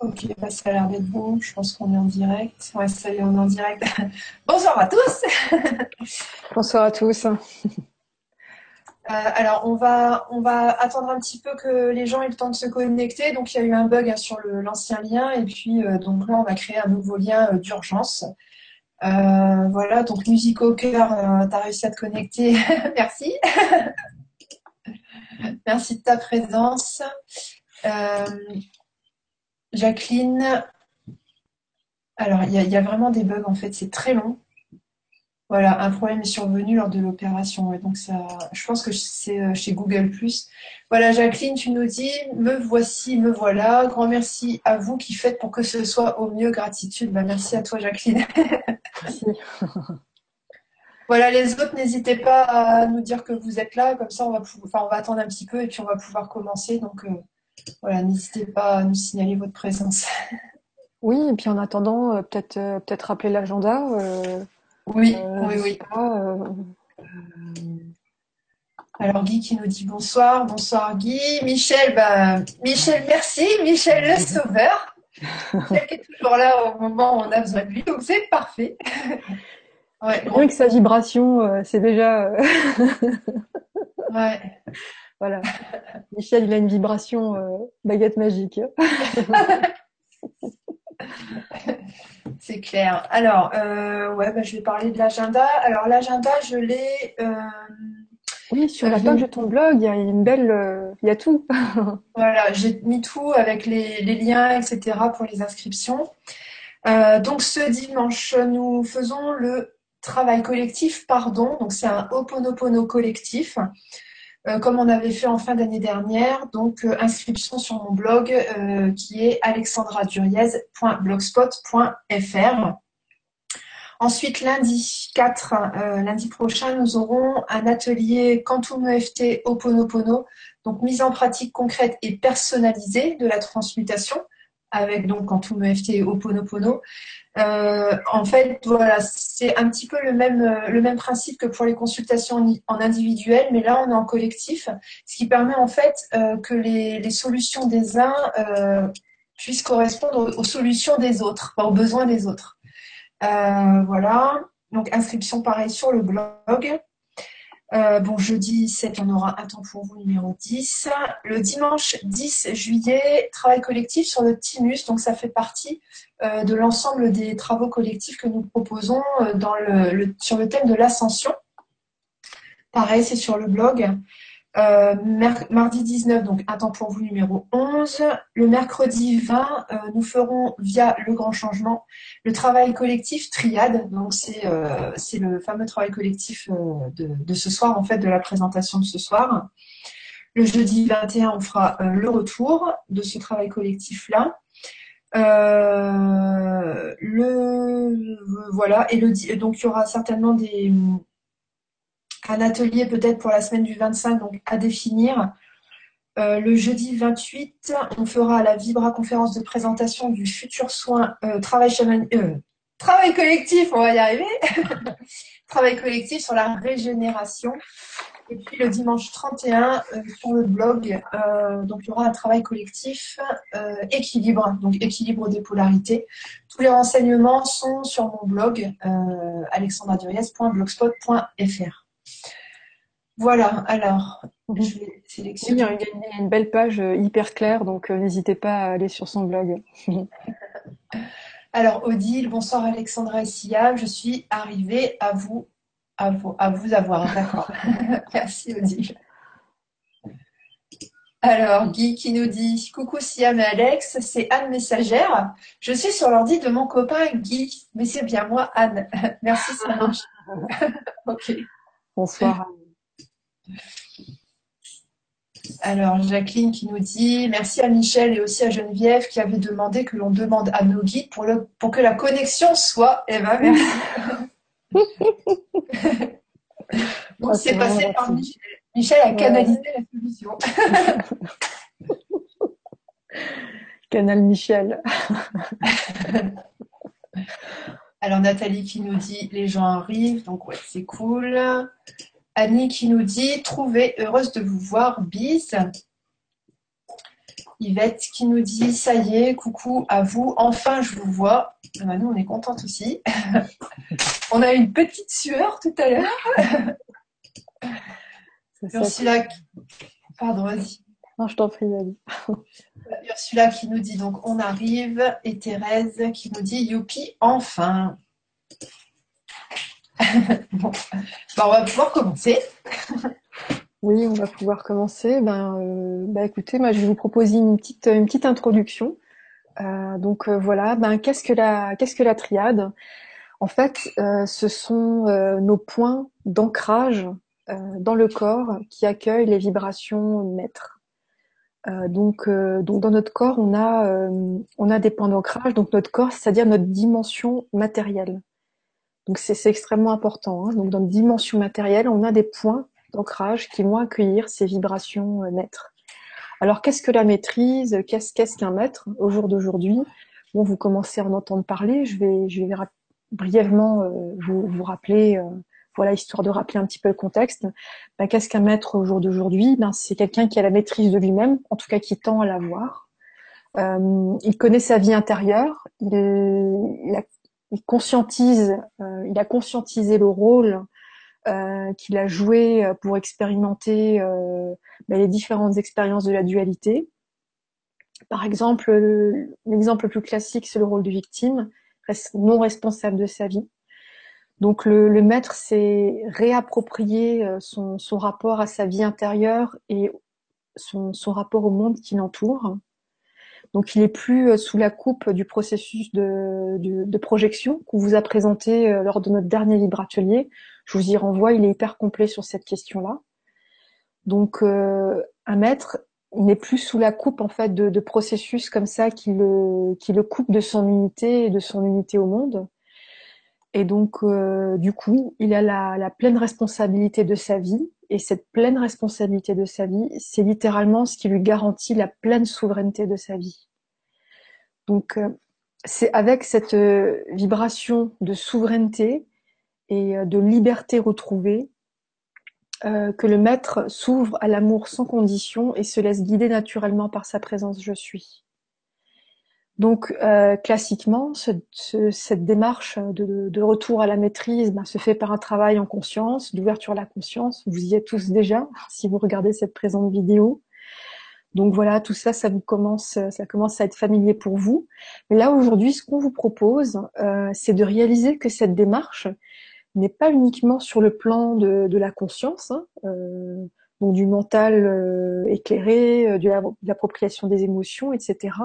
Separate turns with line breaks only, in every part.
Ok, bah, ça a l'air d'être bon. Je pense qu'on est en direct. Ouais, ça y est, on est en direct. Bonsoir à tous.
Bonsoir à tous.
Euh, alors, on va, on va attendre un petit peu que les gens aient le temps de se connecter. Donc, il y a eu un bug hein, sur l'ancien lien. Et puis, euh, donc là, on va créer un nouveau lien euh, d'urgence. voilà, donc Musico Cœur, tu as réussi à te connecter. Merci. Merci de ta présence. Jacqueline, alors il y, a vraiment des bugs en fait, c'est très long. Voilà, un problème est survenu lors de l'opération. donc ça, je pense que c'est euh, chez Google+. Voilà, Jacqueline, tu nous dis, me voici, me voilà. Grand merci à vous qui faites pour que ce soit au mieux. Gratitude. Bah, merci à toi, Jacqueline. Merci. voilà, les autres, n'hésitez pas à nous dire que vous êtes là. Comme ça, on va, enfin, on va attendre un petit peu et puis on va pouvoir commencer. Donc, euh, voilà, n'hésitez pas à nous signaler votre présence.
Oui, et puis en attendant, euh, peut-être peut-être rappeler l'agenda.
Oui, euh, oui, oui. Euh, alors Guy qui nous dit bonsoir, bonsoir Guy. Michel, ben, Michel, merci. Michel le sauveur. Michel qui est toujours là au moment où on a besoin de lui, donc c'est parfait.
Ouais, Rien que sa vibration, euh, c'est déjà.
ouais.
Voilà. Michel, il a une vibration baguette magique.
C'est clair. Alors, euh, ouais, bah, je vais parler de l'agenda. Alors, l'agenda, je l'ai. Euh,
oui, sur la page de ton blog, il y a une belle, euh, il y a tout.
voilà, j'ai mis tout avec les, liens, etc. pour les inscriptions. donc, ce dimanche, nous faisons le travail collectif, pardon. Donc, c'est un Oponopono collectif. Euh, comme on avait fait en fin d'année dernière. Donc, euh, inscription sur mon blog euh, qui est alexandraduriez.blogspot.fr. Ensuite, lundi 4, lundi prochain, nous aurons un atelier Quantum EFT Oponopono, donc mise en pratique concrète et personnalisée de la transmutation avec donc Quantum EFT et Oponopono. Euh, en fait, voilà, c'est un petit peu le même, le même principe que pour les consultations en individuel, mais là, on est en collectif, ce qui permet en fait euh, que les, les, solutions des uns euh, puissent correspondre aux, solutions des autres, aux besoins des autres. Euh, voilà. Donc, inscription pareil sur le blog. Euh, bon, jeudi 7, on aura un temps pour vous, numéro 10. Le dimanche 10 juillet, travail collectif sur le TIMUS. Donc, ça fait partie euh, de l'ensemble des travaux collectifs que nous proposons euh, dans le, sur le thème de l'ascension. Pareil, c'est sur le blog. Euh, mardi 19, donc un temps pour vous numéro 11. Le mercredi 20, euh, nous ferons via le grand changement le travail collectif triade. Donc c'est euh, le fameux travail collectif de, de, ce soir, en fait, de la présentation de ce soir. Le jeudi 21, on fera le retour de ce travail collectif-là. le voilà et le donc il y aura certainement des un atelier peut-être pour la semaine du 25, donc à définir. Euh, le jeudi 28, on fera la Vibra conférence de présentation du futur soin euh, travail, euh, travail collectif, on va y arriver. travail collectif sur la régénération. Et puis le dimanche 31, sur le blog, donc il y aura un travail collectif équilibre, donc équilibre des polarités. Tous les renseignements sont sur mon blog alexandraduriez.blogspot.fr. Voilà, alors,
je vais sélectionner. il y a une belle page euh, hyper claire, donc euh, n'hésitez pas à aller sur son blog.
alors, Odile, bonsoir Alexandra et Siam, je suis arrivée à vous, à vous, à vous avoir. D'accord. Merci Odile. Alors, Guy qui nous dit Coucou Siam et Alex, c'est Anne Messagère. Je suis sur l'ordi de mon copain Guy, mais c'est bien moi, Anne. Merci, ça marche. ok.
Bonsoir.
Alors, Jacqueline qui nous dit merci à Michel et aussi à Geneviève qui avait demandé que l'on demande à nos guides pour, le, pour que la connexion soit. Eh bien, merci. c'est passé par Michel. Michel a canalisé la solution.
Canal Michel.
Alors, Nathalie qui nous dit les gens arrivent, donc ouais, c'est cool. Annie qui nous dit Trouvez heureuse de vous voir, bis. Yvette qui nous dit ça y est, coucou à vous, enfin je vous vois. Ah bah, nous on est contente aussi. on a une petite sueur tout à l'heure. Ursula, pardon, vas-y.
Non, je t'en prie, vas-y.
Ursula qui nous dit donc on arrive et Thérèse qui nous dit youpi, enfin. bon. Bah, on va pouvoir commencer.
Oui, on va pouvoir commencer. Ben, euh, ben, écoutez, moi je vais vous proposer une petite, une petite introduction. Euh, donc euh, voilà, ben qu'est-ce que la qu'est-ce que la triade? En fait, ce sont nos points d'ancrage dans le corps qui accueillent les vibrations maîtres. Donc, donc dans notre corps, on a on a des points d'ancrage. Donc notre corps, c'est-à-dire notre dimension matérielle. Donc c'est extrêmement important. Hein. Donc dans notre dimension matérielle, on a des points d'ancrage qui vont accueillir ces vibrations euh, maîtres. Alors qu'est-ce que la maîtrise? Qu'est-ce qu'un maître? Au jour d'aujourd'hui Bon, vous commencez à en entendre parler. Je vais, je vais brièvement euh, vous, vous, rappeler, euh, voilà, histoire de rappeler un petit peu le contexte. Ben, qu'est-ce qu'un maître au jour d'aujourd'hui? Ben, C'est quelqu'un qui a la maîtrise de lui-même, en tout cas qui tend à l'avoir. Euh, il connaît sa vie intérieure, il, a, il conscientise, il a conscientisé le rôle euh, qu'il a joué euh, pour expérimenter euh, ben, les différentes expériences de la dualité. Par exemple, l'exemple le plus classique, c'est le rôle de victime, non responsable de sa vie. Donc le, maître s'est réapproprié son, son, rapport à sa vie intérieure et son, rapport au monde qui l'entoure. Donc il est plus sous la coupe du processus de, de, de projection qu'on vous a présenté lors de notre dernier libre atelier, je vous y renvoie, il est hyper complet sur cette question-là. Donc, euh, un maître n'est plus sous la coupe en fait de, processus comme ça qui le, qui le coupe de son unité et de son unité au monde. Et donc, euh, du coup, il a la, la, pleine responsabilité de sa vie. Et cette pleine responsabilité de sa vie, c'est littéralement ce qui lui garantit la pleine souveraineté de sa vie. Donc, euh, c'est avec cette vibration de souveraineté et euh, de liberté retrouvée, euh, que le maître s'ouvre à l'amour sans condition et se laisse guider naturellement par sa présence je suis. Donc euh, classiquement, cette démarche de, retour à la maîtrise ben, se fait par un travail en conscience, d'ouverture à la conscience. Vous y êtes tous déjà si vous regardez cette présente vidéo. Donc voilà, tout ça, ça vous commence, ça commence à être familier pour vous. Mais là aujourd'hui, ce qu'on vous propose, c'est de réaliser que cette démarche, n'est pas uniquement sur le plan de, de la conscience, hein, euh, donc du mental euh, écléré, euh, de l'appropriation des émotions, etc.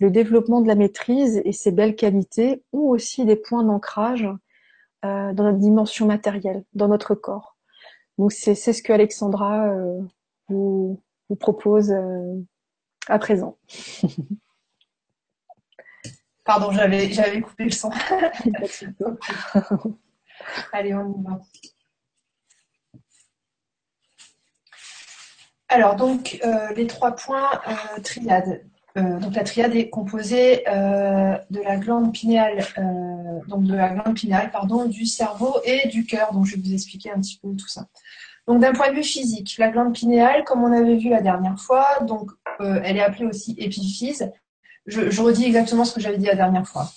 Le développement de la maîtrise et ses belles qualités ont aussi des points d'ancrage euh, dans notre dimension matérielle, dans notre corps. Donc c'est ce que Alexandra euh, vous, vous, propose à présent.
Pardon, j'avais j'avais coupé le son. Allez, on y va. Alors, donc, euh, les trois points euh, triade. Euh, donc, la triade est composée de la glande pinéale, donc de la glande pinéale, pardon, du cerveau et du cœur. Donc, je vais vous expliquer un petit peu tout ça. Donc, d'un point de vue physique, la glande pinéale, comme on avait vu la dernière fois, donc, elle est appelée aussi épiphyse. Je, je redis exactement ce que j'avais dit la dernière fois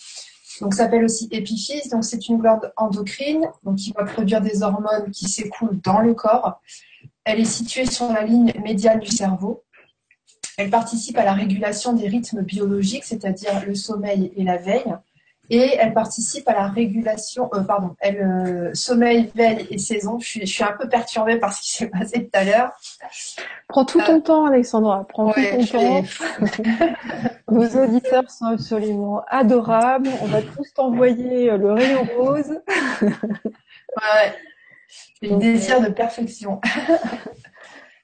donc s'appelle aussi épiphyse. Donc c'est une glande endocrine, donc qui va produire des hormones qui s'écoulent dans le corps. Elle est située sur la ligne médiane du cerveau. Elle participe à la régulation des rythmes biologiques, c'est-à-dire le sommeil et la veille et elle participe à la régulation, euh, pardon, elle euh, sommeil, veille et saison. Je suis, je suis un peu perturbée par ce qui s'est passé tout à l'heure.
Prends tout ton euh, temps, Alexandra. Prends tout ton temps. Nos auditeurs sont absolument adorables. On va tous t'envoyer le rayon rose.
ouais. Le désir de perfection.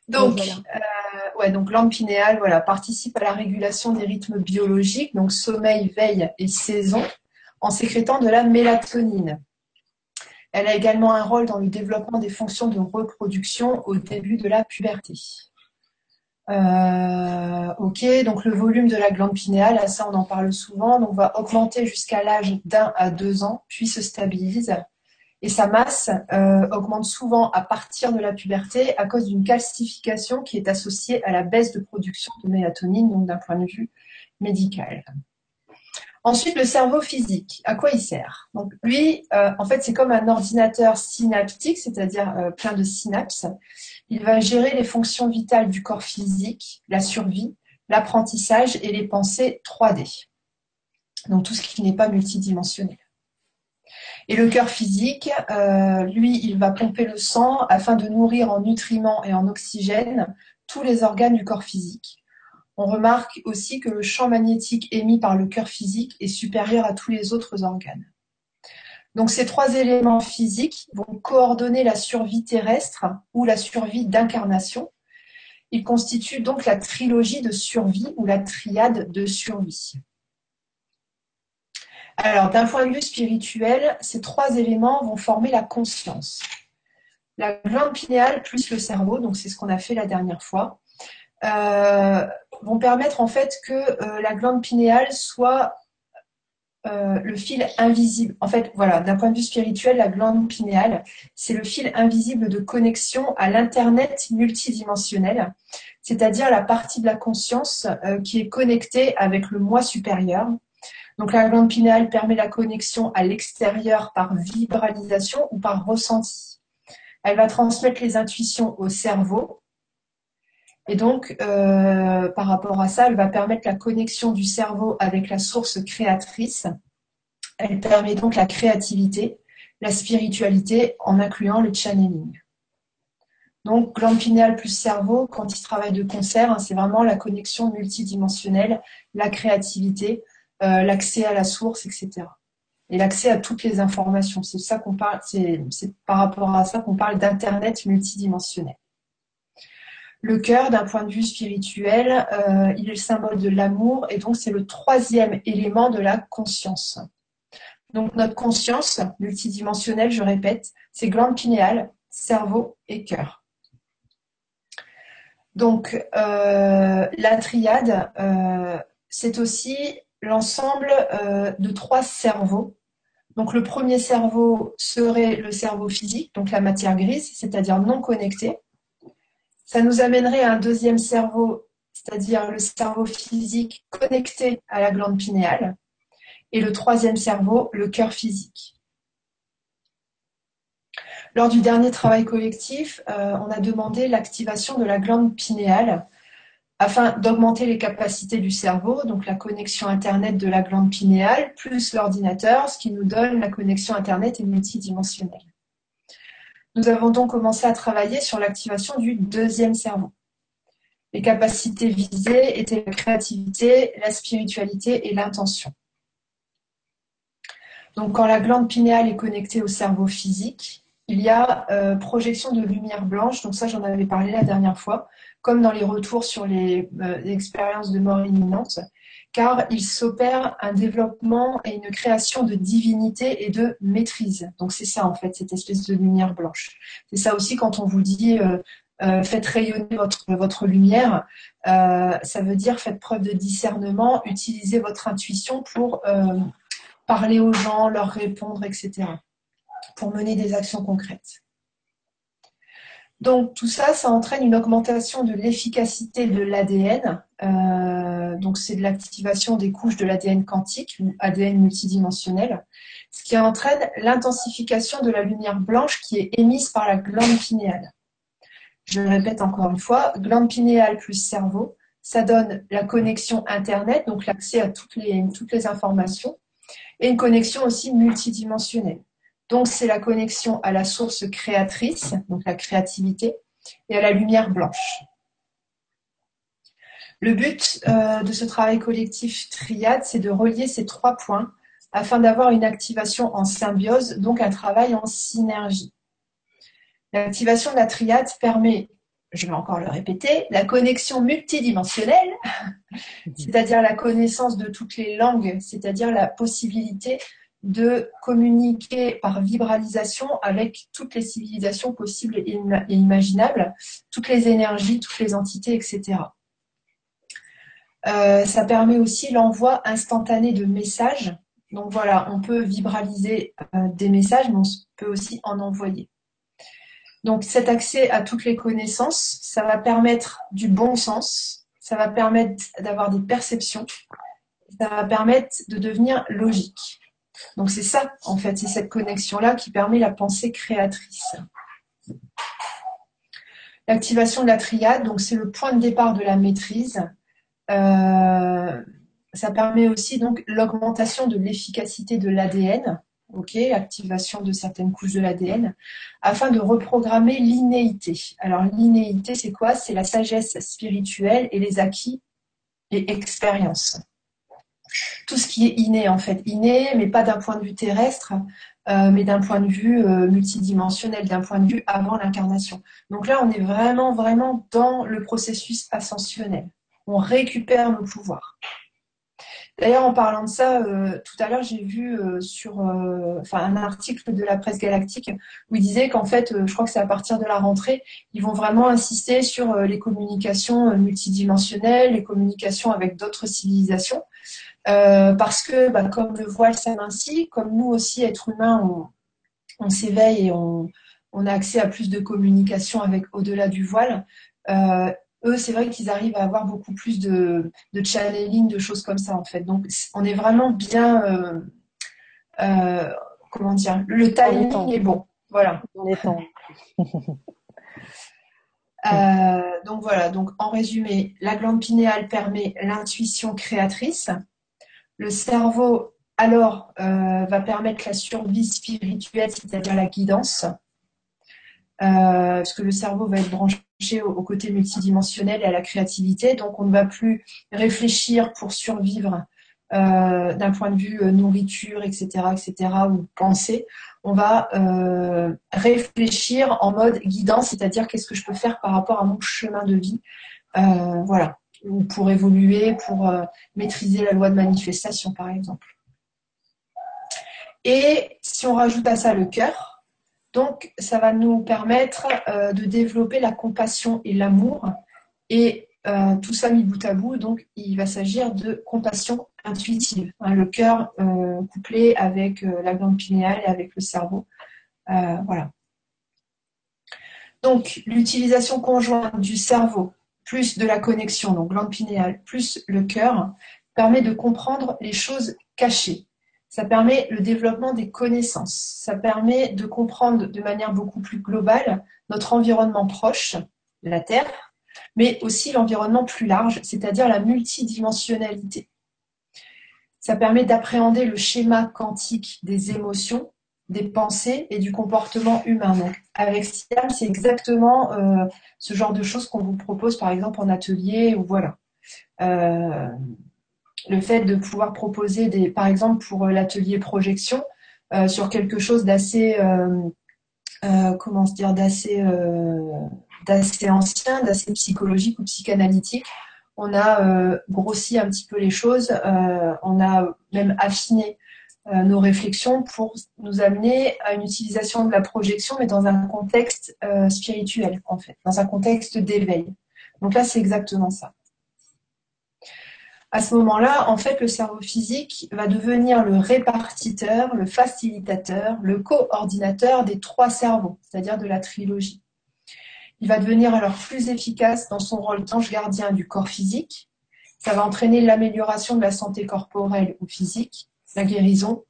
Donc, euh, ouais, donc pinéale, voilà, participe à la régulation des rythmes biologiques, donc sommeil, veille et saison en sécrétant de la mélatonine. Elle a également un rôle dans le développement des fonctions de reproduction au début de la puberté. Euh, ok, donc le volume de la glande pinéale, ça on en parle souvent, donc va augmenter jusqu'à l'âge d'un à deux ans, puis se stabilise. Et sa masse euh, augmente souvent à partir de la puberté à cause d'une calcification qui est associée à la baisse de production de mélatonine, donc d'un point de vue médical. Ensuite, le cerveau physique, à quoi il sert? Donc lui, euh, en fait, c'est comme un ordinateur synaptique, c'est-à-dire euh, plein de synapses. Il va gérer les fonctions vitales du corps physique, la survie, l'apprentissage et les pensées 3D. Donc tout ce qui n'est pas multidimensionnel. Et le cœur physique, euh, lui, il va pomper le sang afin de nourrir en nutriments et en oxygène tous les organes du corps physique. On remarque aussi que le champ magnétique émis par le cœur physique est supérieur à tous les autres organes. Donc ces trois éléments physiques vont coordonner la survie terrestre ou la survie d'incarnation. Ils constituent donc la trilogie de survie ou la triade de survie. Alors, d'un point de vue spirituel, ces trois éléments vont former la conscience. La glande pinéale plus le cerveau, donc c'est ce qu'on a fait la dernière fois, euh, vont permettre en fait que euh, la glande pinéale soit euh, le fil invisible. En fait, voilà, d'un point de vue spirituel, la glande pinéale, c'est le fil invisible de connexion à l'Internet multidimensionnel, c'est-à-dire la partie de la conscience qui est connectée avec le moi supérieur, donc la glande pinéale permet la connexion à l'extérieur par vibralisation ou par ressenti. Elle va transmettre les intuitions au cerveau. Et donc, euh, par rapport à ça, elle va permettre la connexion du cerveau avec la source créatrice. Elle permet donc la créativité, la spiritualité en incluant le channeling. Donc, glande pinéale plus cerveau, quand il travaille de concert, hein, c'est vraiment la connexion multidimensionnelle, la créativité, l'accès à la source, etc. Et l'accès à toutes les informations. C'est ça qu'on parle, c'est par rapport à ça qu'on parle d'internet multidimensionnel. Le cœur, d'un point de vue spirituel, euh, il est le symbole de l'amour et donc c'est le troisième élément de la conscience. Donc notre conscience multidimensionnelle, je répète, c'est glande pinéale, cerveau et cœur. Donc euh, la triade, c'est aussi l'ensemble euh, de trois cerveaux. Donc le premier cerveau serait le cerveau physique, donc la matière grise, c'est-à-dire non connecté. Ça nous amènerait à un deuxième cerveau, c'est-à-dire le cerveau physique connecté à la glande pinéale. Et le troisième cerveau, le cœur physique. Lors du dernier travail collectif, euh, on a demandé l'activation de la glande pinéale afin d'augmenter les capacités du cerveau, donc la connexion Internet de la glande pinéale, plus l'ordinateur, ce qui nous donne la connexion Internet et multidimensionnelle. Nous avons donc commencé à travailler sur l'activation du deuxième cerveau. Les capacités visées étaient la créativité, la spiritualité et l'intention. Donc quand la glande pinéale est connectée au cerveau physique, il y a euh, projection de lumière blanche, donc ça j'en avais parlé la dernière fois, comme dans les retours sur les euh, expériences de mort imminente, car il s'opère un développement et une création de divinité et de maîtrise. Donc c'est ça en fait, cette espèce de lumière blanche. C'est ça aussi quand on vous dit euh, euh, faites rayonner votre, votre lumière, ça veut dire faites preuve de discernement, utilisez votre intuition pour parler aux gens, leur répondre, etc. Pour mener des actions concrètes. Donc tout ça, ça entraîne une augmentation de l'efficacité de l'ADN. Euh, donc c'est de l'activation des couches de l'ADN quantique, ADN multidimensionnel, ce qui entraîne l'intensification de la lumière blanche qui est émise par la glande pinéale. Je répète encore une fois, glande pinéale plus cerveau, ça donne la connexion Internet, donc l'accès à toutes les informations, et une connexion aussi multidimensionnelle. Donc, c'est la connexion à la source créatrice, donc la créativité, et à la lumière blanche. Le but euh, de ce travail collectif triade, c'est de relier ces trois points afin d'avoir une activation en symbiose, donc un travail en synergie. L'activation de la triade permet, je vais encore le répéter, la connexion multidimensionnelle, c'est-à-dire la connaissance de toutes les langues, c'est-à-dire la possibilité de communiquer par vibralisation avec toutes les civilisations possibles et imaginables, toutes les énergies, toutes les entités, etc. Euh, ça permet aussi l'envoi instantané de messages Donc voilà, on peut vibraliser euh, des messages, mais on peut aussi en envoyer. Donc cet accès à toutes les connaissances, ça va permettre du bon sens, ça va permettre d'avoir des perceptions, ça va permettre de devenir logique. Donc c'est ça, en fait, c'est cette connexion-là qui permet la pensée créatrice. L'activation de la triade, donc c'est le point de départ de la maîtrise. Euh, ça permet aussi donc l'augmentation de l'efficacité de l'ADN, ok, l'activation de certaines couches de l'ADN, afin de reprogrammer l'innéité. Alors l'innéité, c'est quoi? C'est la sagesse spirituelle et les acquis et expériences. Tout ce qui est inné en fait, inné, mais pas d'un point de vue terrestre, euh, mais d'un point de vue euh, multidimensionnel, d'un point de vue avant l'incarnation. Donc là, on est vraiment, vraiment dans le processus ascensionnel. On récupère nos pouvoirs. D'ailleurs, en parlant de ça, euh, tout à l'heure, j'ai vu sur un article de la presse galactique où il disait qu'en fait, je crois que c'est à partir de la rentrée, ils vont vraiment insister sur les communications multidimensionnelles, les communications avec d'autres civilisations. Parce que, bah, comme le voile s'amincit, comme nous aussi, êtres humains, on, s'éveille et on, on, a accès à plus de communication avec au-delà du voile eux, c'est vrai qu'ils arrivent à avoir beaucoup plus de, de, channeling, de choses comme ça, en fait. Donc, on est vraiment bien. Euh, euh, comment dire Le timing est bon. Voilà. Euh, donc voilà, donc en résumé, la glande pinéale permet l'intuition créatrice. Le cerveau, alors, va permettre la survie spirituelle, c'est-à-dire la guidance. parce que le cerveau va être branché au, côté multidimensionnel et à la créativité. Donc, on ne va plus réfléchir pour survivre euh, d'un point de vue euh, nourriture, etc., etc., ou penser. On va euh, réfléchir en mode guidance, c'est-à-dire qu'est-ce que je peux faire par rapport à mon chemin de vie, voilà, ou pour évoluer, pour maîtriser la loi de manifestation, par exemple. Et si on rajoute à ça le cœur, donc, ça va nous permettre euh, de développer la compassion et l'amour. Et euh, tout ça mis bout à bout, donc il va s'agir de compassion intuitive. Hein, le cœur euh, couplé avec la glande pinéale et avec le cerveau. voilà. Donc, l'utilisation conjointe du cerveau plus de la connexion, donc glande pinéale, plus le cœur, permet de comprendre les choses cachées ça permet le développement des connaissances. Ça permet de comprendre de manière beaucoup plus globale notre environnement proche, la Terre, mais aussi l'environnement plus large, c'est-à-dire la multidimensionnalité. Ça permet d'appréhender le schéma quantique des émotions, des pensées et du comportement humain. Avec Siam, c'est exactement euh, ce genre de choses qu'on vous propose, par exemple, en atelier voilà. Euh, le fait de pouvoir proposer des, par exemple pour euh, l'atelier projection, sur quelque chose d'assez, comment se dire, d'assez, d'assez ancien, d'assez psychologique ou psychanalytique. On a grossi un petit peu les choses, on a même affiné nos réflexions pour nous amener à une utilisation de la projection, mais dans un contexte spirituel, en fait, dans un contexte d'éveil. Donc là, c'est exactement ça à ce moment-là, en fait, le cerveau physique va devenir le répartiteur, le facilitateur, le coordinateur des trois cerveaux, c'est-à-dire de la trilogie. Il va devenir alors plus efficace dans son rôle d'ange gardien du corps physique. Ça va entraîner l'amélioration de la santé corporelle ou physique, la guérison,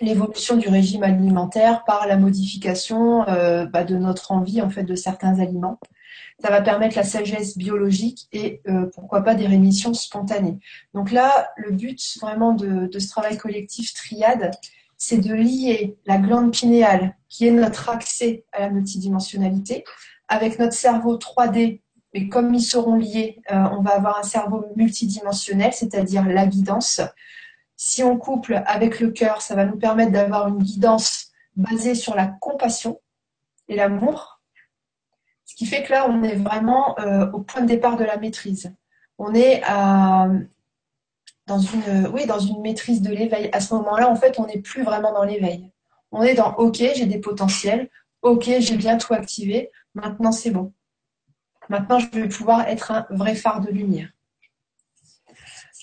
l'évolution du régime alimentaire par la modification euh, bah, de notre envie en fait de certains aliments ça va permettre la sagesse biologique et euh, pourquoi pas des rémissions spontanées. Donc là, le but vraiment de, ce travail collectif triade, c'est de lier la glande pinéale, qui est notre accès à la multidimensionnalité, avec notre cerveau 3D. Et comme ils seront liés, euh, on va avoir un cerveau multidimensionnel, c'est-à-dire la guidance. Si on couple avec le cœur, ça va nous permettre d'avoir une guidance basée sur la compassion et l'amour, ce qui fait que là, on est vraiment euh, au point de départ de la maîtrise. On est dans, une, oui, dans une maîtrise de l'éveil. À ce moment-là, en fait, on n'est plus vraiment dans l'éveil. On est dans OK, j'ai des potentiels. OK, j'ai bien tout activé. Maintenant, c'est bon. Maintenant, je vais pouvoir être un vrai phare de lumière.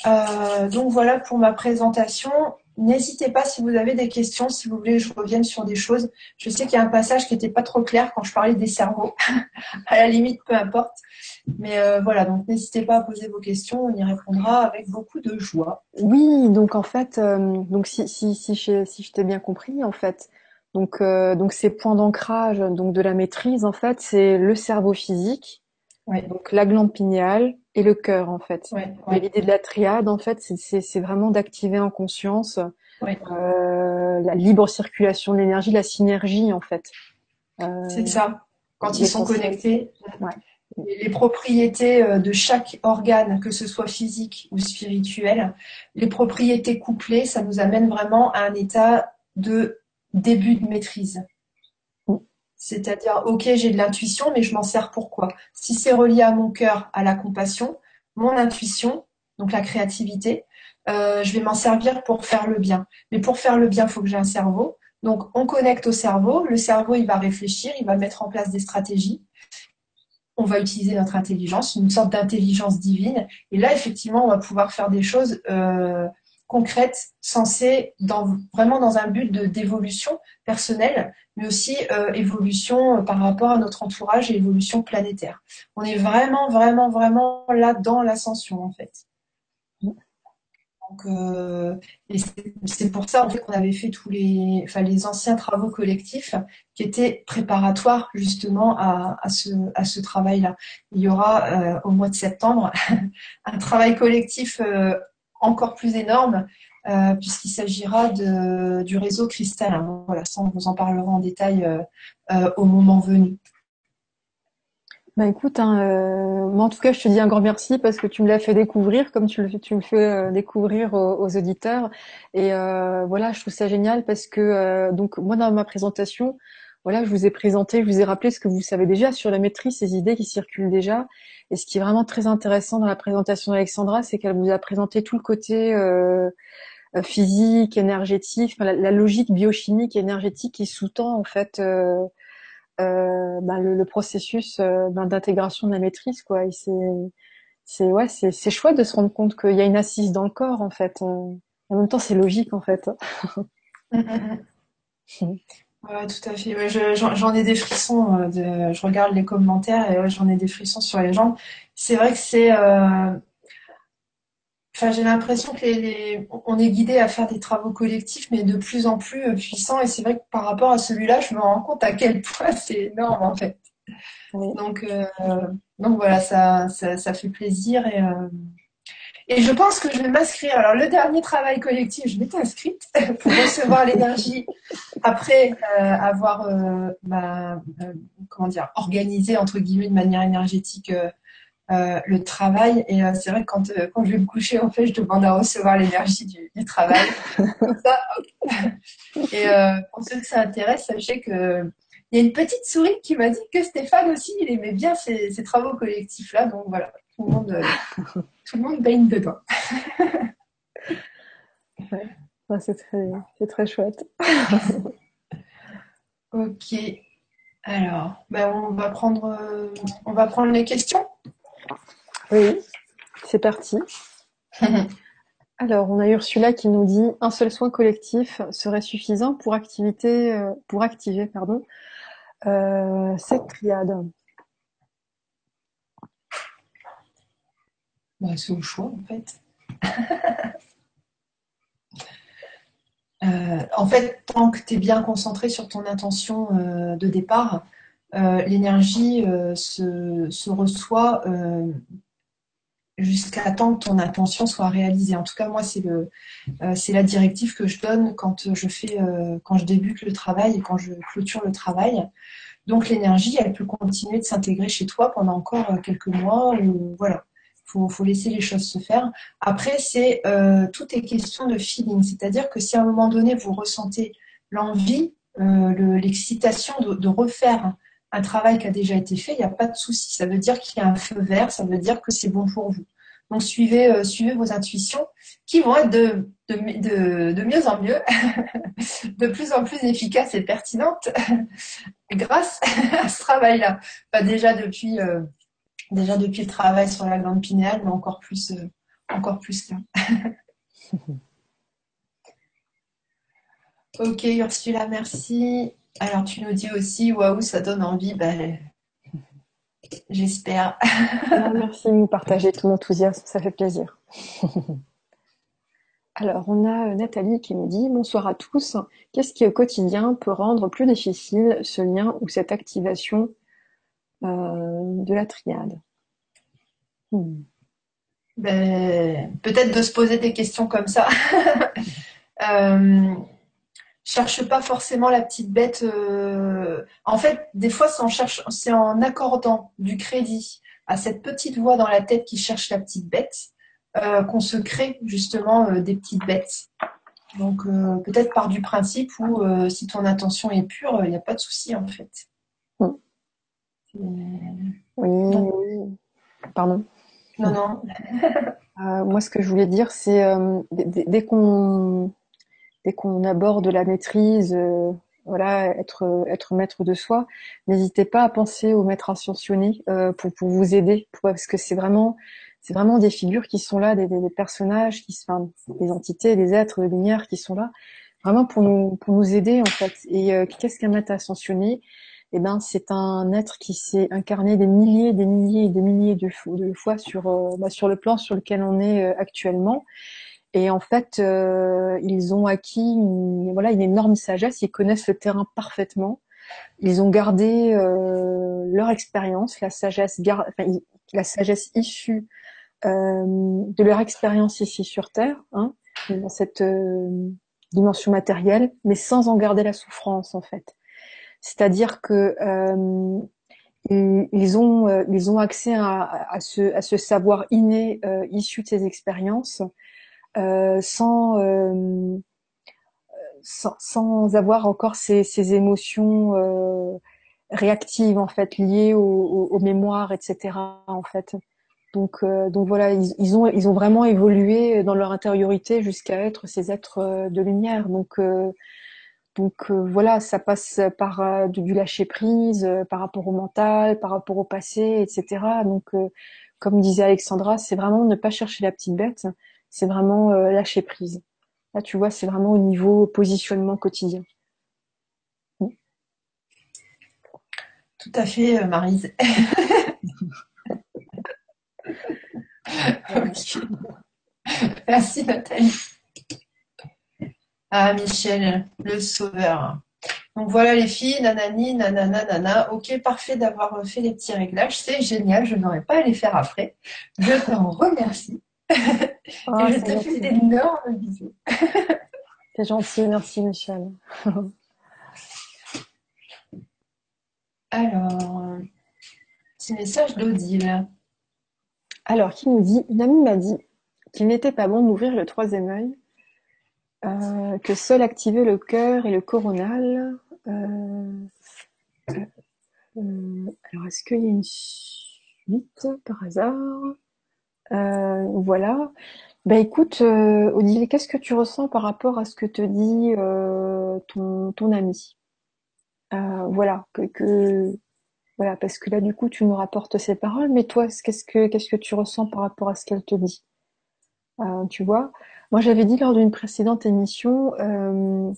Euh, donc voilà pour ma présentation. N'hésitez pas si vous avez des questions, si vous voulez que je revienne sur des choses. Je sais qu'il y a un passage qui n'était pas trop clair quand je parlais des cerveaux. à la limite, peu importe. Mais euh, voilà, donc n'hésitez pas à poser vos questions, on y répondra avec beaucoup de joie.
Oui, donc en fait, euh, donc si, si, si, je, si je t'ai bien compris, en fait, donc, euh, donc ces points d'ancrage donc de la maîtrise, en fait, c'est le cerveau physique, donc la glande pinéale et le cœur, en fait. l'idée de la triade, en fait, c'est vraiment d'activer en conscience euh, la libre circulation de l'énergie, la synergie, en fait.
Euh, c'est ça. Quand ils sont connectés, les propriétés euh, de chaque organe, que ce soit physique ou spirituel, les propriétés couplées, ça nous amène vraiment à un état de début de maîtrise. C'est-à-dire, ok, j'ai de l'intuition, mais je m'en sers pourquoi? Si c'est relié à mon cœur, à la compassion, mon intuition, donc la créativité, euh, je vais m'en servir pour faire le bien. Mais pour faire le bien, il faut que j'ai un cerveau. Donc, on connecte au cerveau. Le cerveau, il va réfléchir, il va mettre en place des stratégies. On va utiliser notre intelligence, une sorte d'intelligence divine. Et là, effectivement, on va pouvoir faire des choses euh, concrètes, dans, vraiment dans un but d'évolution personnelle, mais aussi euh, évolution euh, par rapport à notre entourage et évolution planétaire. On est vraiment, vraiment, vraiment là dans l'ascension, en fait. Donc, euh, c'est pour ça en qu'on avait fait tous les, anciens travaux collectifs qui étaient préparatoires justement à, ce, travail-là. Il y aura au mois de septembre un travail collectif encore plus énorme euh, puisqu'il s'agira du réseau Cristal. Voilà, ça on vous en parlera en détail au moment venu.
Bah écoute, hein, euh, moi en tout cas, je te dis un grand merci parce que tu me l'as fait découvrir, comme tu le, tu me fais euh, découvrir aux, auditeurs. Et euh, voilà, je trouve ça génial parce que donc moi dans ma présentation, voilà, je vous ai présenté, je vous ai rappelé ce que vous savez déjà sur la maîtrise, ces idées qui circulent déjà. Et ce qui est vraiment très intéressant dans la présentation d'Alexandra, c'est qu'elle vous a présenté tout le côté physique, énergétique, la, logique biochimique énergétique qui sous-tend en fait euh, ben, le, processus euh, ben, d'intégration de la maîtrise c'est c'est chouette de se rendre compte qu'il y a une assise dans le corps en fait. En même temps c'est logique en fait
Ouais, tout à fait. j'en ai des frissons. Euh, de, je regarde les commentaires et j'en ai des frissons sur les jambes. C'est vrai que c'est j'ai l'impression que les, on est guidé à faire des travaux collectifs, mais de plus en plus euh, puissants. Et c'est vrai que par rapport à celui-là, je me rends compte à quel point c'est énorme en fait. Donc, euh, donc voilà, ça, ça, fait plaisir et, euh, et je pense que je vais m'inscrire. Alors le dernier travail collectif, je m'étais inscrite pour recevoir l'énergie après avoir bah, comment dire organisé entre guillemets de manière énergétique euh, le travail. Et euh, c'est vrai que quand, euh, quand je vais me coucher, en fait, je demande à recevoir l'énergie du, du, travail. Et pour ceux que ça intéresse, sachez que il y a une petite souris qui m'a dit que Stéphane aussi, il aimait bien ces, ces travaux collectifs-là. Donc voilà, tout le monde, tout le monde baigne dedans.
c'est très, c'est très chouette.
ok. Alors, ben on va prendre, on va prendre les questions.
Oui, c'est parti. Alors, on a Ursula qui nous dit un seul soin collectif serait suffisant pour, activité, euh, pour activer pardon, euh, cette triade.
Bah, c'est au choix en fait. Euh, en fait, tant que tu es bien concentré sur ton intention de départ, l'énergie se, reçoit jusqu'à temps que ton intention soit réalisée. En tout cas, moi, c'est euh, la directive que je donne quand je fais, euh, quand je débute le travail et quand je clôture le travail. Donc, l'énergie, elle peut continuer de s'intégrer chez toi pendant encore euh, quelques mois voilà. Faut, faut laisser les choses se faire. Après, c'est tout est question de feeling, c'est-à-dire que si à un moment donné vous ressentez l'envie, l'excitation de, de refaire un travail qui a déjà été fait, il n'y a pas de souci. Ça veut dire qu'il y a un feu vert, ça veut dire que c'est bon pour vous. Donc suivez, euh, suivez vos intuitions qui vont être de, de, de, de mieux en mieux, de plus en plus efficaces et pertinentes grâce à ce travail-là. Pas déjà depuis euh, déjà depuis le travail sur la glande pinéale, mais encore plus euh, encore plus là. Ok, Ursula, merci. Alors, tu nous dis aussi, waouh, ça donne envie. Ben, j'espère.
merci de nous partager tout l'enthousiasme, ça fait plaisir. Alors, on a Nathalie qui nous dit Bonsoir à tous. Qu'est-ce qui au quotidien peut rendre plus difficile ce lien ou cette activation euh, de la triade
hmm. ben, Peut-être de se poser des questions comme ça. euh, cherche pas forcément la petite bête. Euh, en fait, des fois, c'est en, cherche... en accordant du crédit à cette petite voix dans la tête qui cherche la petite bête qu'on se crée justement des petites bêtes. Donc peut-être par du principe où si ton intention est pure, il n'y a pas de souci en fait.
Oui, Pardon.
Non, non.
moi, ce que je voulais dire, c'est dès qu'on dès qu'on aborde la maîtrise, euh, voilà, être être maître de soi, n'hésitez pas à penser au maître ascensionné euh, pour pour vous aider, parce que c'est vraiment c'est vraiment des figures qui sont là, des, des, personnages qui des entités, des êtres de lumière qui sont là, vraiment pour nous pour nous aider en fait. Et euh, qu'est-ce qu'un maître ascensionné? Eh ben, c'est un être qui s'est incarné des milliers, des milliers et des milliers de, fois sur bah, sur le plan sur lequel on est actuellement et en fait, euh, ils ont acquis une, voilà, une énorme sagesse, ils connaissent le terrain parfaitement. Ils ont gardé euh, leur expérience, la sagesse, la sagesse issue euh, de leur expérience ici sur Terre, hein, dans cette euh, dimension matérielle, mais sans en garder la souffrance en fait. C'est-à-dire que euh, ils ont euh, ils ont accès à, à, ce, à ce savoir inné issu de ces expériences euh, sans, euh, sans, sans avoir encore ces, ces émotions euh, réactives en fait liées aux, aux, mémoires, etc. En fait. Donc, donc voilà, ils, ils, ont, ils ont vraiment évolué dans leur intériorité jusqu'à être ces êtres de lumière. Donc, donc voilà, ça passe par du lâcher prise, par rapport au mental, par rapport au passé, etc. Donc, comme disait Alexandra, c'est vraiment ne pas chercher la petite bête, c'est vraiment euh, lâcher prise. Là, tu vois, c'est vraiment au niveau positionnement quotidien.
Tout à fait, euh, Marise. Merci Nathalie. Ah Michel, le sauveur. Donc voilà les filles, nanani, nanana, nana. Ok, parfait d'avoir fait les petits réglages. C'est génial, je n'aurais pas à les faire après. Je t'en remercie. Oh, je te fais d'énormes bisous.
C'est gentil, merci Michel.
Alors, petit message d'Odile.
Alors, qui nous dit Une amie m'a dit qu'il n'était pas bon d'ouvrir le troisième œil, euh, que seul activer le cœur et le coronal. Euh, euh, alors, est-ce qu'il y a une suite par hasard? Voilà. Bah écoute, Odile, qu'est-ce que tu ressens par rapport à ce que te dit ton, ton ami? Voilà, que, que voilà, parce que là du coup tu nous rapportes ces paroles, mais toi, qu'est-ce que qu'est-ce que tu ressens par rapport à ce qu'elle te dit? Euh, Tu vois, moi j'avais dit lors d'une précédente émission, euh,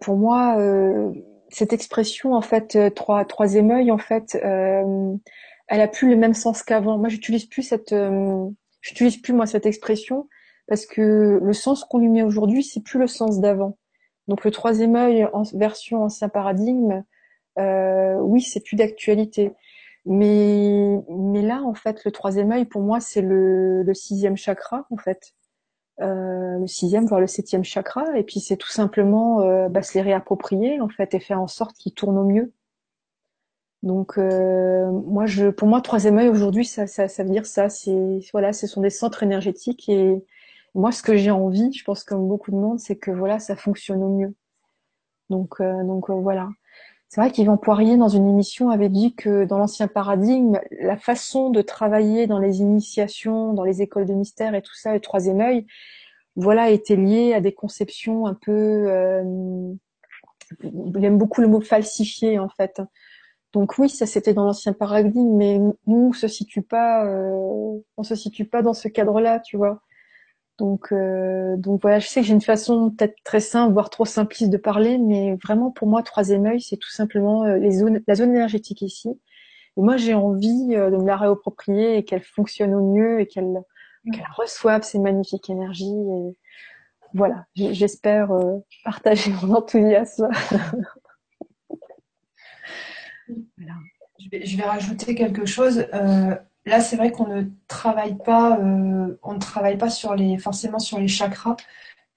pour moi, cette expression en fait trois trois émeuils en fait elle a plus le même sens qu'avant. Moi, j'utilise plus cette, euh, j'utilise plus moi cette expression parce que le sens qu'on lui met aujourd'hui, c'est plus le sens d'avant. Donc le troisième œil en version ancien paradigme, euh, oui, c'est plus d'actualité. Mais mais là, en fait, le troisième œil pour moi, c'est le, le sixième chakra, en fait. Euh, le sixième, voire le septième chakra, et puis c'est tout simplement euh, bah, se les réapproprier en fait et faire en sorte qu'ils tournent au mieux. Donc euh, moi, je, pour moi, troisième œil aujourd'hui, ça, ça, ça veut dire ça. C'est voilà, ce sont des centres énergétiques et moi, ce que j'ai envie, je pense comme beaucoup de monde, c'est que voilà, ça fonctionne au mieux. Donc euh, donc euh, voilà. C'est vrai qu'Yvan Poirier, dans une émission, avait dit que dans l'ancien paradigme, la façon de travailler dans les initiations, dans les écoles de mystère et tout ça, le troisième œil, voilà, était lié à des conceptions un peu. Euh, il aime beaucoup le mot falsifié en fait donc oui, ça c'était dans l'ancien paradigme, mais nous on se situe pas, euh, on se situe pas dans ce cadre-là, tu vois. Donc, euh, donc voilà, je sais que j'ai une façon peut-être très simple, voire trop simpliste de parler, mais vraiment pour moi, troisième œil, c'est tout simplement euh, les zones, la zone énergétique ici. Et moi, j'ai envie euh, de me la réapproprier et qu'elle fonctionne au mieux et qu'elle qu'elle reçoive ces magnifiques énergies. Et voilà, j'espère partager mon enthousiasme.
voilà. je, vais, je vais, rajouter quelque chose. Euh, Là, c'est vrai qu'on ne travaille pas, euh, on ne travaille pas sur les, forcément sur les chakras.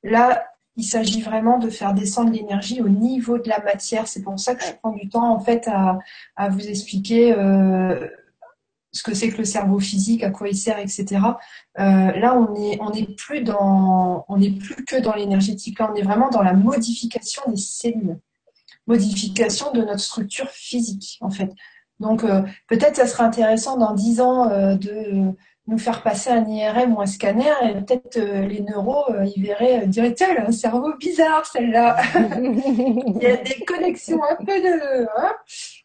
Là, il s'agit vraiment de faire descendre l'énergie au niveau de la matière. C'est pour ça que je prends du temps en fait à, vous expliquer euh, ce que c'est que le cerveau physique, à quoi il sert, etc. Euh, là, on est, on n'est plus dans, on n'est plus que dans l'énergétique. Là, on est vraiment dans la modification des cellules, modification de notre structure physique, en fait. Donc euh, peut-être ça serait intéressant dans dix ans euh, de nous faire passer un IRM ou un scanner et peut-être euh, les neuros ils verraient direct un cerveau bizarre celle-là. Il y a des connexions un peu de. Hein.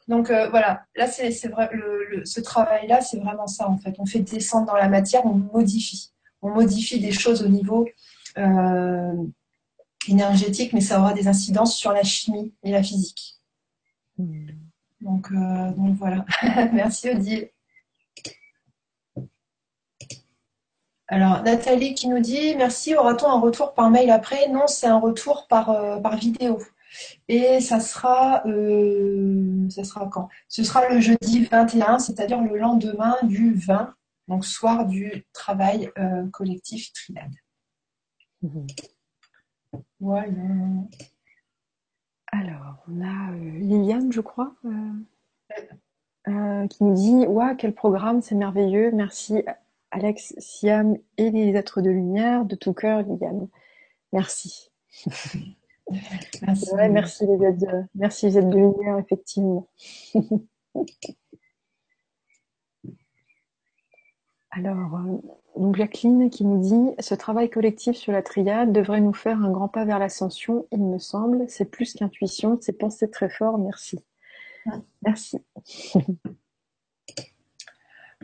Donc voilà, là c'est vrai, ce travail-là c'est vraiment ça en fait. On fait descendre dans la matière, on modifie, on modifie des choses au niveau énergétique, mais ça aura des incidences sur la chimie et la physique. Hmm. Donc, euh, donc voilà. Merci Odile. Alors, Nathalie qui nous dit Merci, aura-t-on un retour par mail après? Non, c'est un retour par, euh, par vidéo. Et ça sera, euh, ça sera quand? Ce sera le jeudi 21, c'est-à-dire le lendemain du 20, donc soir du travail collectif Trinade. Mhm.
Voilà. Alors, on a euh, Liliane, je crois, euh, euh, qui nous dit Waouh, quel programme, c'est merveilleux. Merci, Alex, Siam et les êtres de lumière. De tout cœur, Liliane. Merci. merci. merci, les êtres merci, les êtres de lumière, effectivement. Alors, donc Jacqueline qui nous dit ce travail collectif sur la triade devrait nous faire un grand pas vers l'ascension, il me semble. C'est plus qu'intuition, c'est penser très fort. Merci. Merci.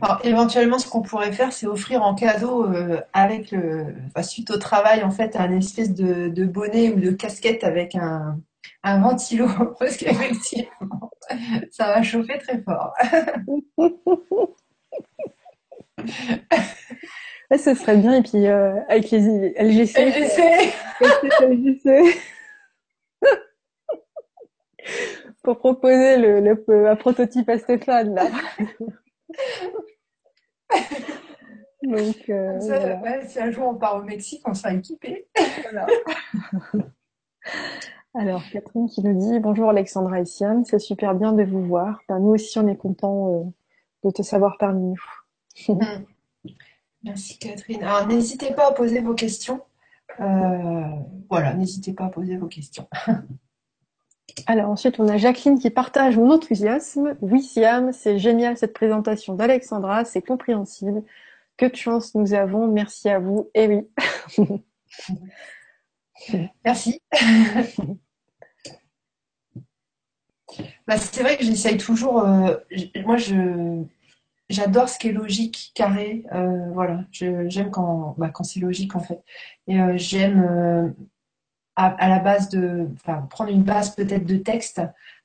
Alors, éventuellement, ce qu'on pourrait faire, c'est offrir en cadeau euh, avec le, suite au travail, en fait, un espèce de, bonnet ou de casquette avec un, un ventilo, parce qu'effectivement, ça va chauffer très fort.
ce serait bien. Et puis, euh, avec les LGC. LGC. Pour proposer le, le, un prototype à Stéphane, là.
Donc, euh, si un jour on part au Mexique, on sera équipé.
Alors, Catherine qui nous dit Bonjour Alexandra et Siam, c'est super bien de vous voir. Ben, nous aussi, on est content euh, de te savoir parmi nous. Mm.
Merci Catherine. Alors n'hésitez pas à poser vos questions. Euh, voilà, n'hésitez pas à poser vos questions.
Alors ensuite, on a Jacqueline qui partage mon enthousiasme. Oui, Siam, c'est génial cette présentation d'Alexandra, c'est compréhensible. Que de chance nous avons, merci à vous. Et oui.
merci. Bah, c'est vrai que j'essaye toujours. Euh, moi, je, j'adore ce qui est logique, carré. Euh, voilà, j'aime quand, bah, quand c'est logique en fait. Et euh, j'aime euh, à, la base de, prendre une base peut-être de texte,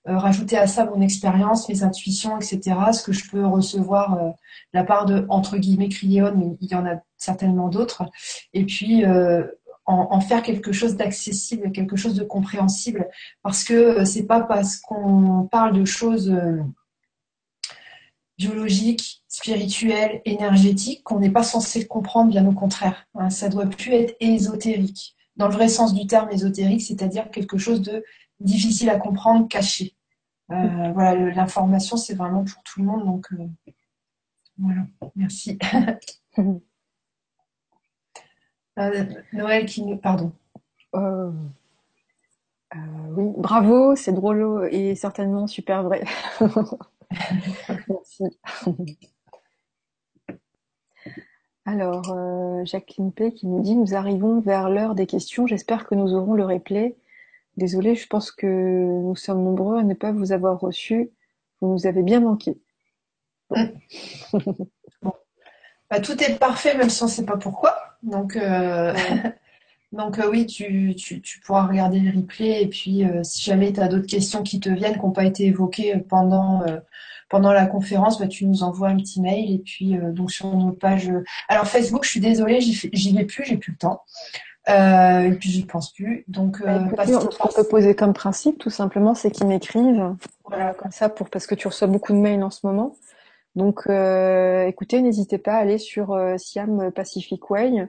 rajouter à ça mon expérience, mes intuitions, etc. Ce que je peux recevoir de la part de entre guillemets Criéon, mais il y en a certainement d'autres. Et puis en, faire quelque chose d'accessible, quelque chose de compréhensible, parce que c'est pas parce qu'on parle de choses biologique, spirituel, énergétique qu'on n'est pas censé comprendre, bien au contraire. Hein, ça doit plus être ésotérique. Dans le vrai sens du terme ésotérique, c'est-à-dire quelque chose de difficile à comprendre, caché. Euh, voilà, l'information, c'est vraiment pour tout le monde. Donc, euh, voilà, merci. Euh, Noël qui nous. Pardon.
oui, bravo, c'est drôle et certainement super vrai. Merci. Alors, euh, Jacqueline P qui nous dit Nous arrivons vers l'heure des questions. J'espère que nous aurons le replay. Désolée, je pense que nous sommes nombreux à ne pas vous avoir reçu. Vous nous avez bien manqué.
Bah, tout est parfait, même si on ne sait pas pourquoi. Donc, donc oui, tu, tu, pourras regarder le replay. Et puis, si jamais tu as d'autres questions qui te viennent, qui n'ont pas été évoquées pendant, pendant la conférence, bah, tu nous envoies un petit mail. Et puis, donc sur nos pages. Alors, Facebook, je suis désolée, j'y vais plus, j'ai plus le temps. Euh, et puis j'y pense plus. Donc,
bah, euh, ce qu'on peut poser comme principe, tout simplement, c'est qu'ils m'écrivent. Voilà, comme ça, pour parce que tu reçois beaucoup de mails en ce moment. Donc, euh, écoutez, n'hésitez pas à aller sur euh, Siam Pacific Way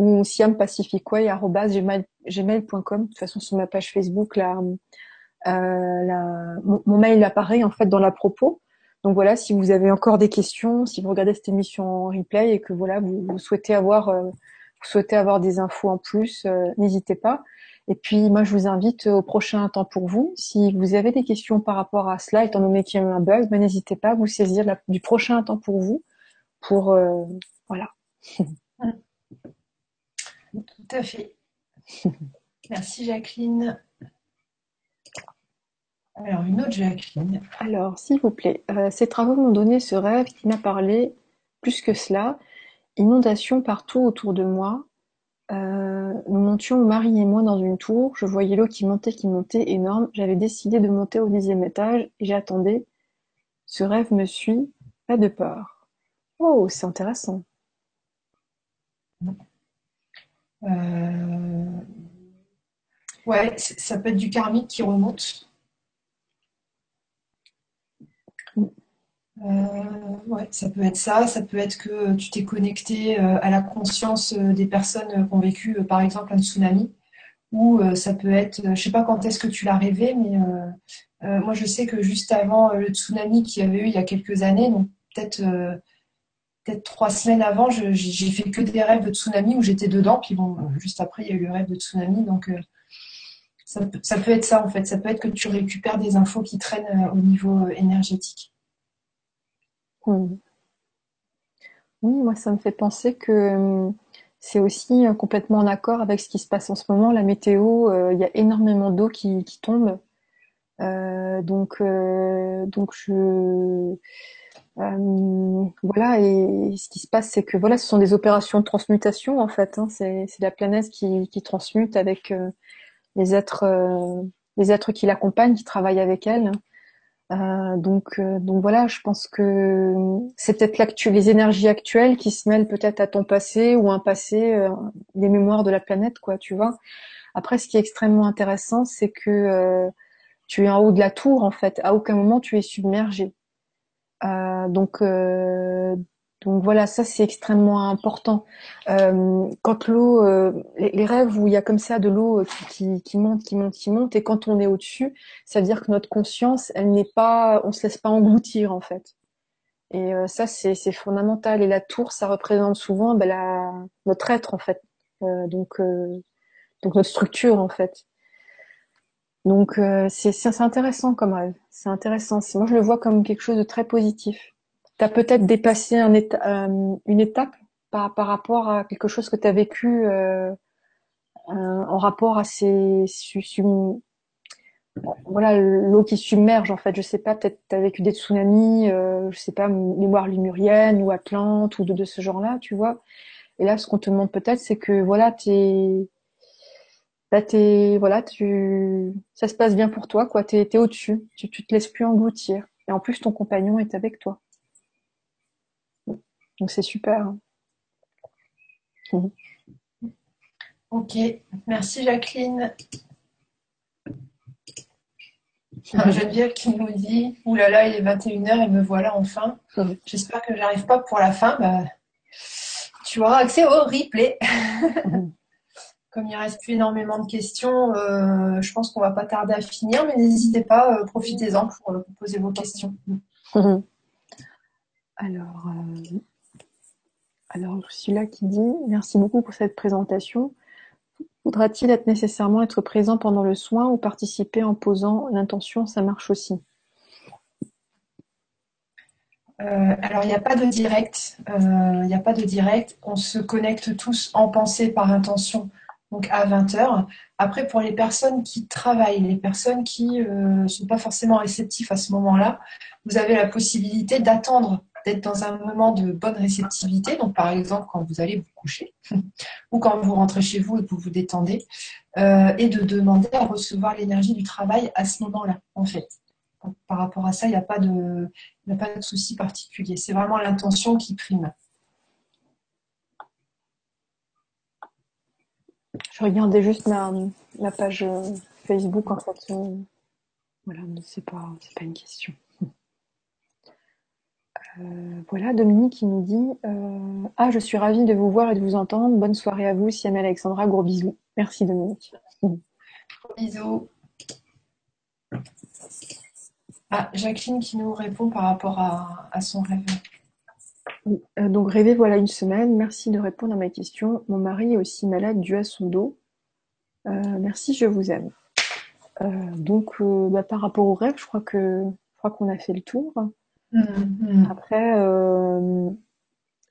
ou siampacificway@gmail.com. De toute façon, sur ma page Facebook, là, euh, mon, mail apparaît en fait dans la propos. Donc voilà, si vous avez encore des questions, si vous regardez cette émission en replay et que voilà, vous souhaitez avoir euh, vous souhaitez avoir des infos en plus, euh, n'hésitez pas. Et puis moi je vous invite au prochain temps pour vous. Si vous avez des questions par rapport à cela, étant donné qu'il y a eu un bug, ben, n'hésitez pas à vous saisir du prochain temps pour vous. Pour euh, voilà.
Tout à fait. Merci Jacqueline. Alors une autre Jacqueline.
Alors s'il vous plaît, euh, ces travaux m'ont donné ce rêve qui m'a parlé plus que cela. Inondations partout autour de moi. Euh, nous montions, mari et moi, dans une tour. Je voyais l'eau qui montait, qui montait, énorme. J'avais décidé de monter au dixième étage et j'attendais. Ce rêve me suit. Pas de peur. Oh, c'est intéressant.
Euh, ouais, ça peut être du karmique qui remonte. Euh, ouais, ça peut être ça, ça peut être que tu t'es connecté euh, à la conscience des personnes qui ont vécu, par exemple, un tsunami, ou ça peut être, je sais pas quand est-ce que tu l'as rêvé, mais moi je sais que juste avant le tsunami qu'il y avait eu il y a quelques années, donc peut-être peut-être trois semaines avant, j'ai fait que des rêves de tsunami où j'étais dedans, puis bon, juste après il y a eu le rêve de tsunami, donc ça ça peut être ça en fait, ça peut être que tu récupères des infos qui traînent au niveau énergétique.
Oui, moi ça me fait penser que euh, c'est aussi euh, complètement en accord avec ce qui se passe en ce moment. La météo, euh, il y a énormément d'eau qui, tombe. donc, donc je voilà et ce qui se passe, c'est que voilà, ce sont des opérations de transmutation en fait. Hein. c'est, la planète qui, qui transmute avec les êtres les êtres qui l'accompagnent, qui travaillent avec elle. Euh, donc, euh, donc voilà, je pense que c'est peut-être les énergies actuelles qui se mêlent peut-être à ton passé ou un passé, euh, des mémoires de la planète, quoi, tu vois. Après, ce qui est extrêmement intéressant, c'est que tu es en haut de la tour, en fait. À aucun moment tu es submergé. Donc, donc voilà, ça c'est extrêmement important. Euh, quand l'eau, euh, les, rêves où il y a comme ça de l'eau qui, qui, monte, qui monte, qui monte, et quand on est au-dessus, ça veut dire que notre conscience, elle n'est pas, on se laisse pas engloutir en fait. Et euh, ça c'est fondamental. Et la tour, ça représente souvent ben, la, notre être en fait, donc donc notre structure en fait. Donc c'est intéressant comme rêve. C'est intéressant. Moi je le vois comme quelque chose de très positif tu as peut-être dépassé un euh, une étape par, par rapport à quelque chose que tu as vécu euh, euh, en rapport à ces voilà l'eau qui submerge en fait je sais pas peut-être tu as vécu des tsunamis euh, je sais pas mémoire limurienne ou Atlante ou de, de ce genre-là tu vois et là ce qu'on te demande peut-être c'est que voilà t'es là t'es voilà tu ça se passe bien pour toi quoi t'es es, au-dessus tu, tu te laisses plus engloutir et en plus ton compagnon est avec toi donc c'est super.
Mhm. Ok, merci Jacqueline. Geneviève qui nous dit Oulala, là là, il est 21h et me voilà enfin. J'espère que j'arrive pas pour la fin. Bah, tu auras accès au replay. Comme il ne reste plus énormément de questions, euh, je pense qu'on va pas tarder à finir, mais n'hésitez pas, euh, profitez-en pour, euh, poser vos questions.
Alors, alors, celui-là qui dit Merci beaucoup pour cette présentation. Faudra-t-il être nécessairement être présent pendant le soin ou participer en posant l'intention Ça marche aussi?
Euh, alors, il n'y a pas de direct. Euh, il n'y a pas de direct. On se connecte tous en pensée par intention, donc à 20h. Après, pour les personnes qui travaillent, les personnes qui ne euh, sont pas forcément réceptifs à ce moment-là, vous avez la possibilité d'attendre d'être dans un moment de bonne réceptivité. Donc, par exemple, quand vous allez vous coucher ou quand vous rentrez chez vous et que vous vous détendez, euh, et de demander à recevoir l'énergie du travail à ce moment-là, en fait. par rapport à ça, il n'y a pas de souci particulier. C'est vraiment l'intention qui prime.
Je regardais juste ma, page euh, Facebook, en fait. Euh, voilà, c'est pas, c'est pas une question. Euh, voilà, Dominique qui nous dit Ah, je suis ravie de vous voir et de vous entendre. Bonne soirée à vous, Siam Alexandra. Gros bisous. Merci, Dominique.
Gros bisous. Ah, Jacqueline qui nous répond par rapport à, à son rêve.
Euh, donc rêver voilà une semaine. Merci de répondre à ma question. Mon mari est aussi malade dû à son dos. Euh, merci, je vous aime. Euh, donc bah, par rapport au rêve, je crois que je crois qu'on a fait le tour. Mm-hmm. Après,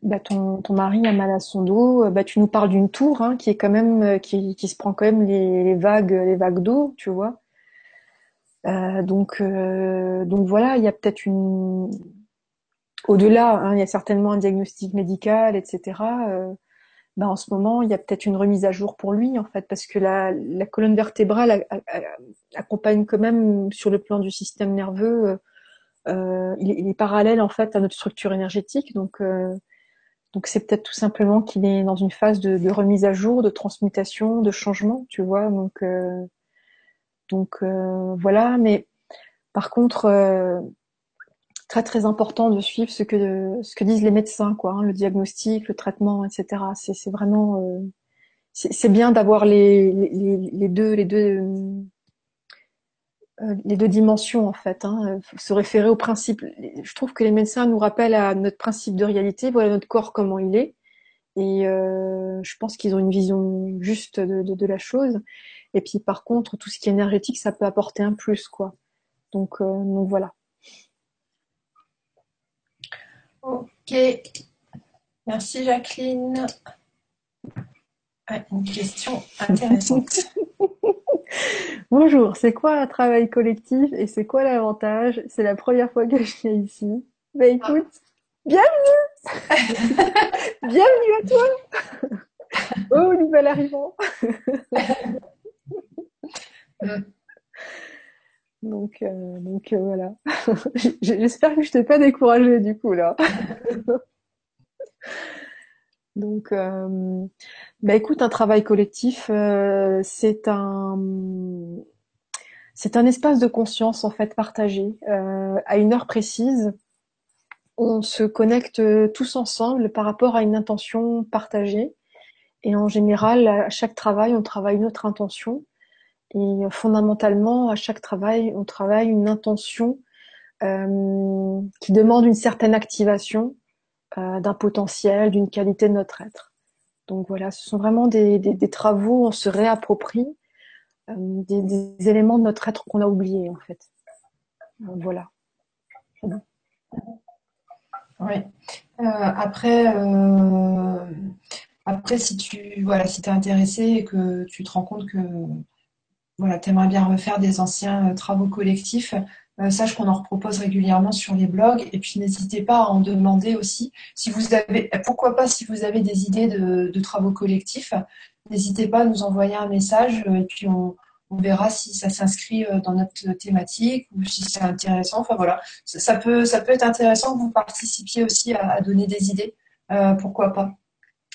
bah, ton, ton mari a mal à son dos. Bah, tu nous parles d'une tour hein, qui est quand même qui, qui se prend quand même les, les vagues les vagues d'eau, tu vois. donc donc voilà, il y a peut-être une au-delà, hein, il y a certainement un diagnostic médical, etc. Euh, ben en ce moment, il y a peut-être une remise à jour pour lui, en fait, parce que la, colonne vertébrale accompagne quand même sur le plan du système nerveux. Euh, euh il, est, parallèle en fait à notre structure énergétique, donc c'est peut-être tout simplement qu'il est dans une phase de, remise à jour, de transmutation, de changement, tu vois. Donc donc voilà, mais par contre très très important de suivre ce que ce que disent les médecins, quoi, hein, le diagnostic, le traitement, etc. C'est c'est vraiment euh, c'est bien d'avoir les, les, les, deux les deux euh, les deux dimensions en fait. Hein, se référer au principe. Je trouve que les médecins nous rappellent à notre principe de réalité. Voilà notre corps comment il est. Et euh, je pense qu'ils ont une vision juste de, de, de, la chose. Et puis par contre, tout ce qui est énergétique, ça peut apporter un plus, quoi. Donc, euh, donc voilà.
Ok. Merci Jacqueline. Ah, une question intéressante.
Bonjour, c'est quoi un travail collectif et c'est quoi l'avantage? C'est la première fois que je viens ici. Bah écoute, bienvenue Bienvenue à toi Oh, nouvel arrivant mm. Donc, euh, donc euh, voilà. J'espère que je t'ai pas découragée du coup là. donc, euh, bah écoute, un travail collectif, c'est un c'est un espace de conscience en fait partagé à une heure précise. On se connecte tous ensemble par rapport à une intention partagée. Et en général, à chaque travail, on travaille une autre intention. Et fondamentalement, à chaque travail, on travaille une intention euh, qui demande une certaine activation euh, d'un potentiel, d'une qualité de notre être. Donc voilà, ce sont vraiment des, des, des travaux, on se réapproprie euh, des, éléments de notre être qu'on a oubliés en fait. Voilà.
Oui. Après, après, si tu voilà, si es intéressé et que tu te rends compte que voilà, tu aimerais bien refaire des anciens euh, travaux collectifs, euh, sache qu'on en repropose régulièrement sur les blogs. Et puis n'hésitez pas à en demander aussi. Si vous avez, pourquoi pas, si vous avez des idées de, travaux collectifs, n'hésitez pas à nous envoyer un message euh, et puis on, verra si ça s'inscrit dans notre thématique ou si c'est intéressant. Enfin voilà, ça, peut, être intéressant que vous participiez aussi à, donner des idées. pourquoi pas?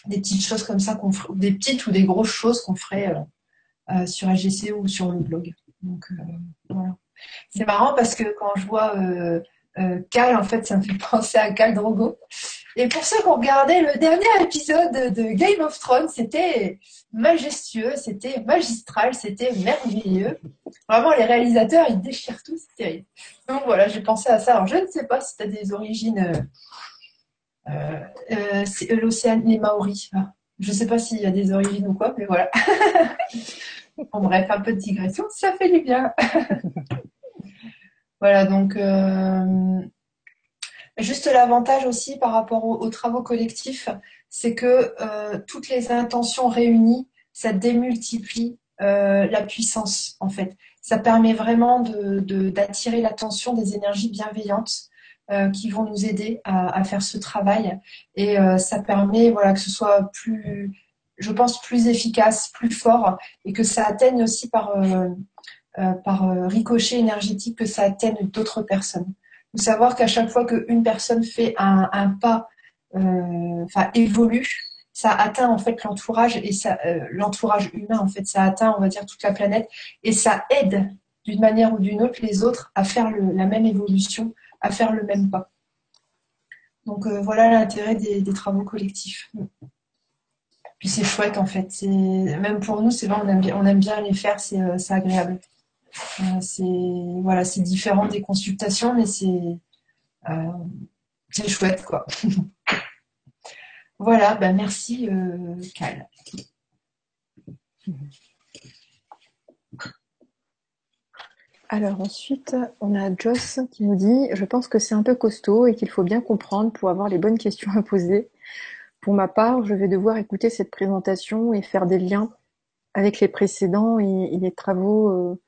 Des petites choses comme ça qu'on ferait, des petites ou des grosses choses qu'on ferait euh, sur AGC ou sur le blog. Donc euh, voilà. C'est marrant parce que quand je vois euh, Cal, en fait, ça me fait penser à Cal Drogo. Et pour ceux qui ont regardé le dernier épisode de Game of Thrones, c'était majestueux, c'était magistral, c'était merveilleux. Vraiment, les réalisateurs, ils déchirent tout, c'est terrible. Donc voilà, j'ai pensé à ça. Alors, je ne sais pas si tu as des origines. Euh, euh, l'océan, les Maoris. Ah, je ne sais pas s'il y a des origines ou quoi, mais voilà. en bref, un peu de digression, ça fait du bien. voilà, donc euh, juste l'avantage aussi par rapport aux, travaux collectifs, c'est que euh, toutes les intentions réunies, ça démultiplie euh, la puissance en fait. Ça permet vraiment d'attirer l'attention des énergies bienveillantes qui vont nous aider à, faire ce travail. Et ça permet voilà, que ce soit plus, je pense, plus efficace, plus fort, et que ça atteigne aussi par, par ricochet énergétique, que ça atteigne d'autres personnes. Faut savoir qu'à chaque fois qu'une personne fait un, pas, enfin évolue, ça atteint en fait l'entourage et ça, euh, l'entourage humain en fait, ça atteint on va dire toute la planète et ça aide d'une manière ou d'une autre les autres à faire la même évolution, à faire le même pas. Donc euh, voilà l'intérêt des, travaux collectifs. Puis c'est chouette en fait. Même pour nous, c'est vrai, on aime bien, on aime bien les faire, c'est, euh, agréable. c'est voilà, différent des consultations, mais c'est chouette quoi. Voilà, ben merci euh, Cal.
Alors ensuite, on a Joss qui nous dit Je pense que c'est un peu costaud et qu'il faut bien comprendre pour avoir les bonnes questions à poser. Pour ma part, je vais devoir écouter cette présentation et faire des liens avec les précédents et, les travaux euh,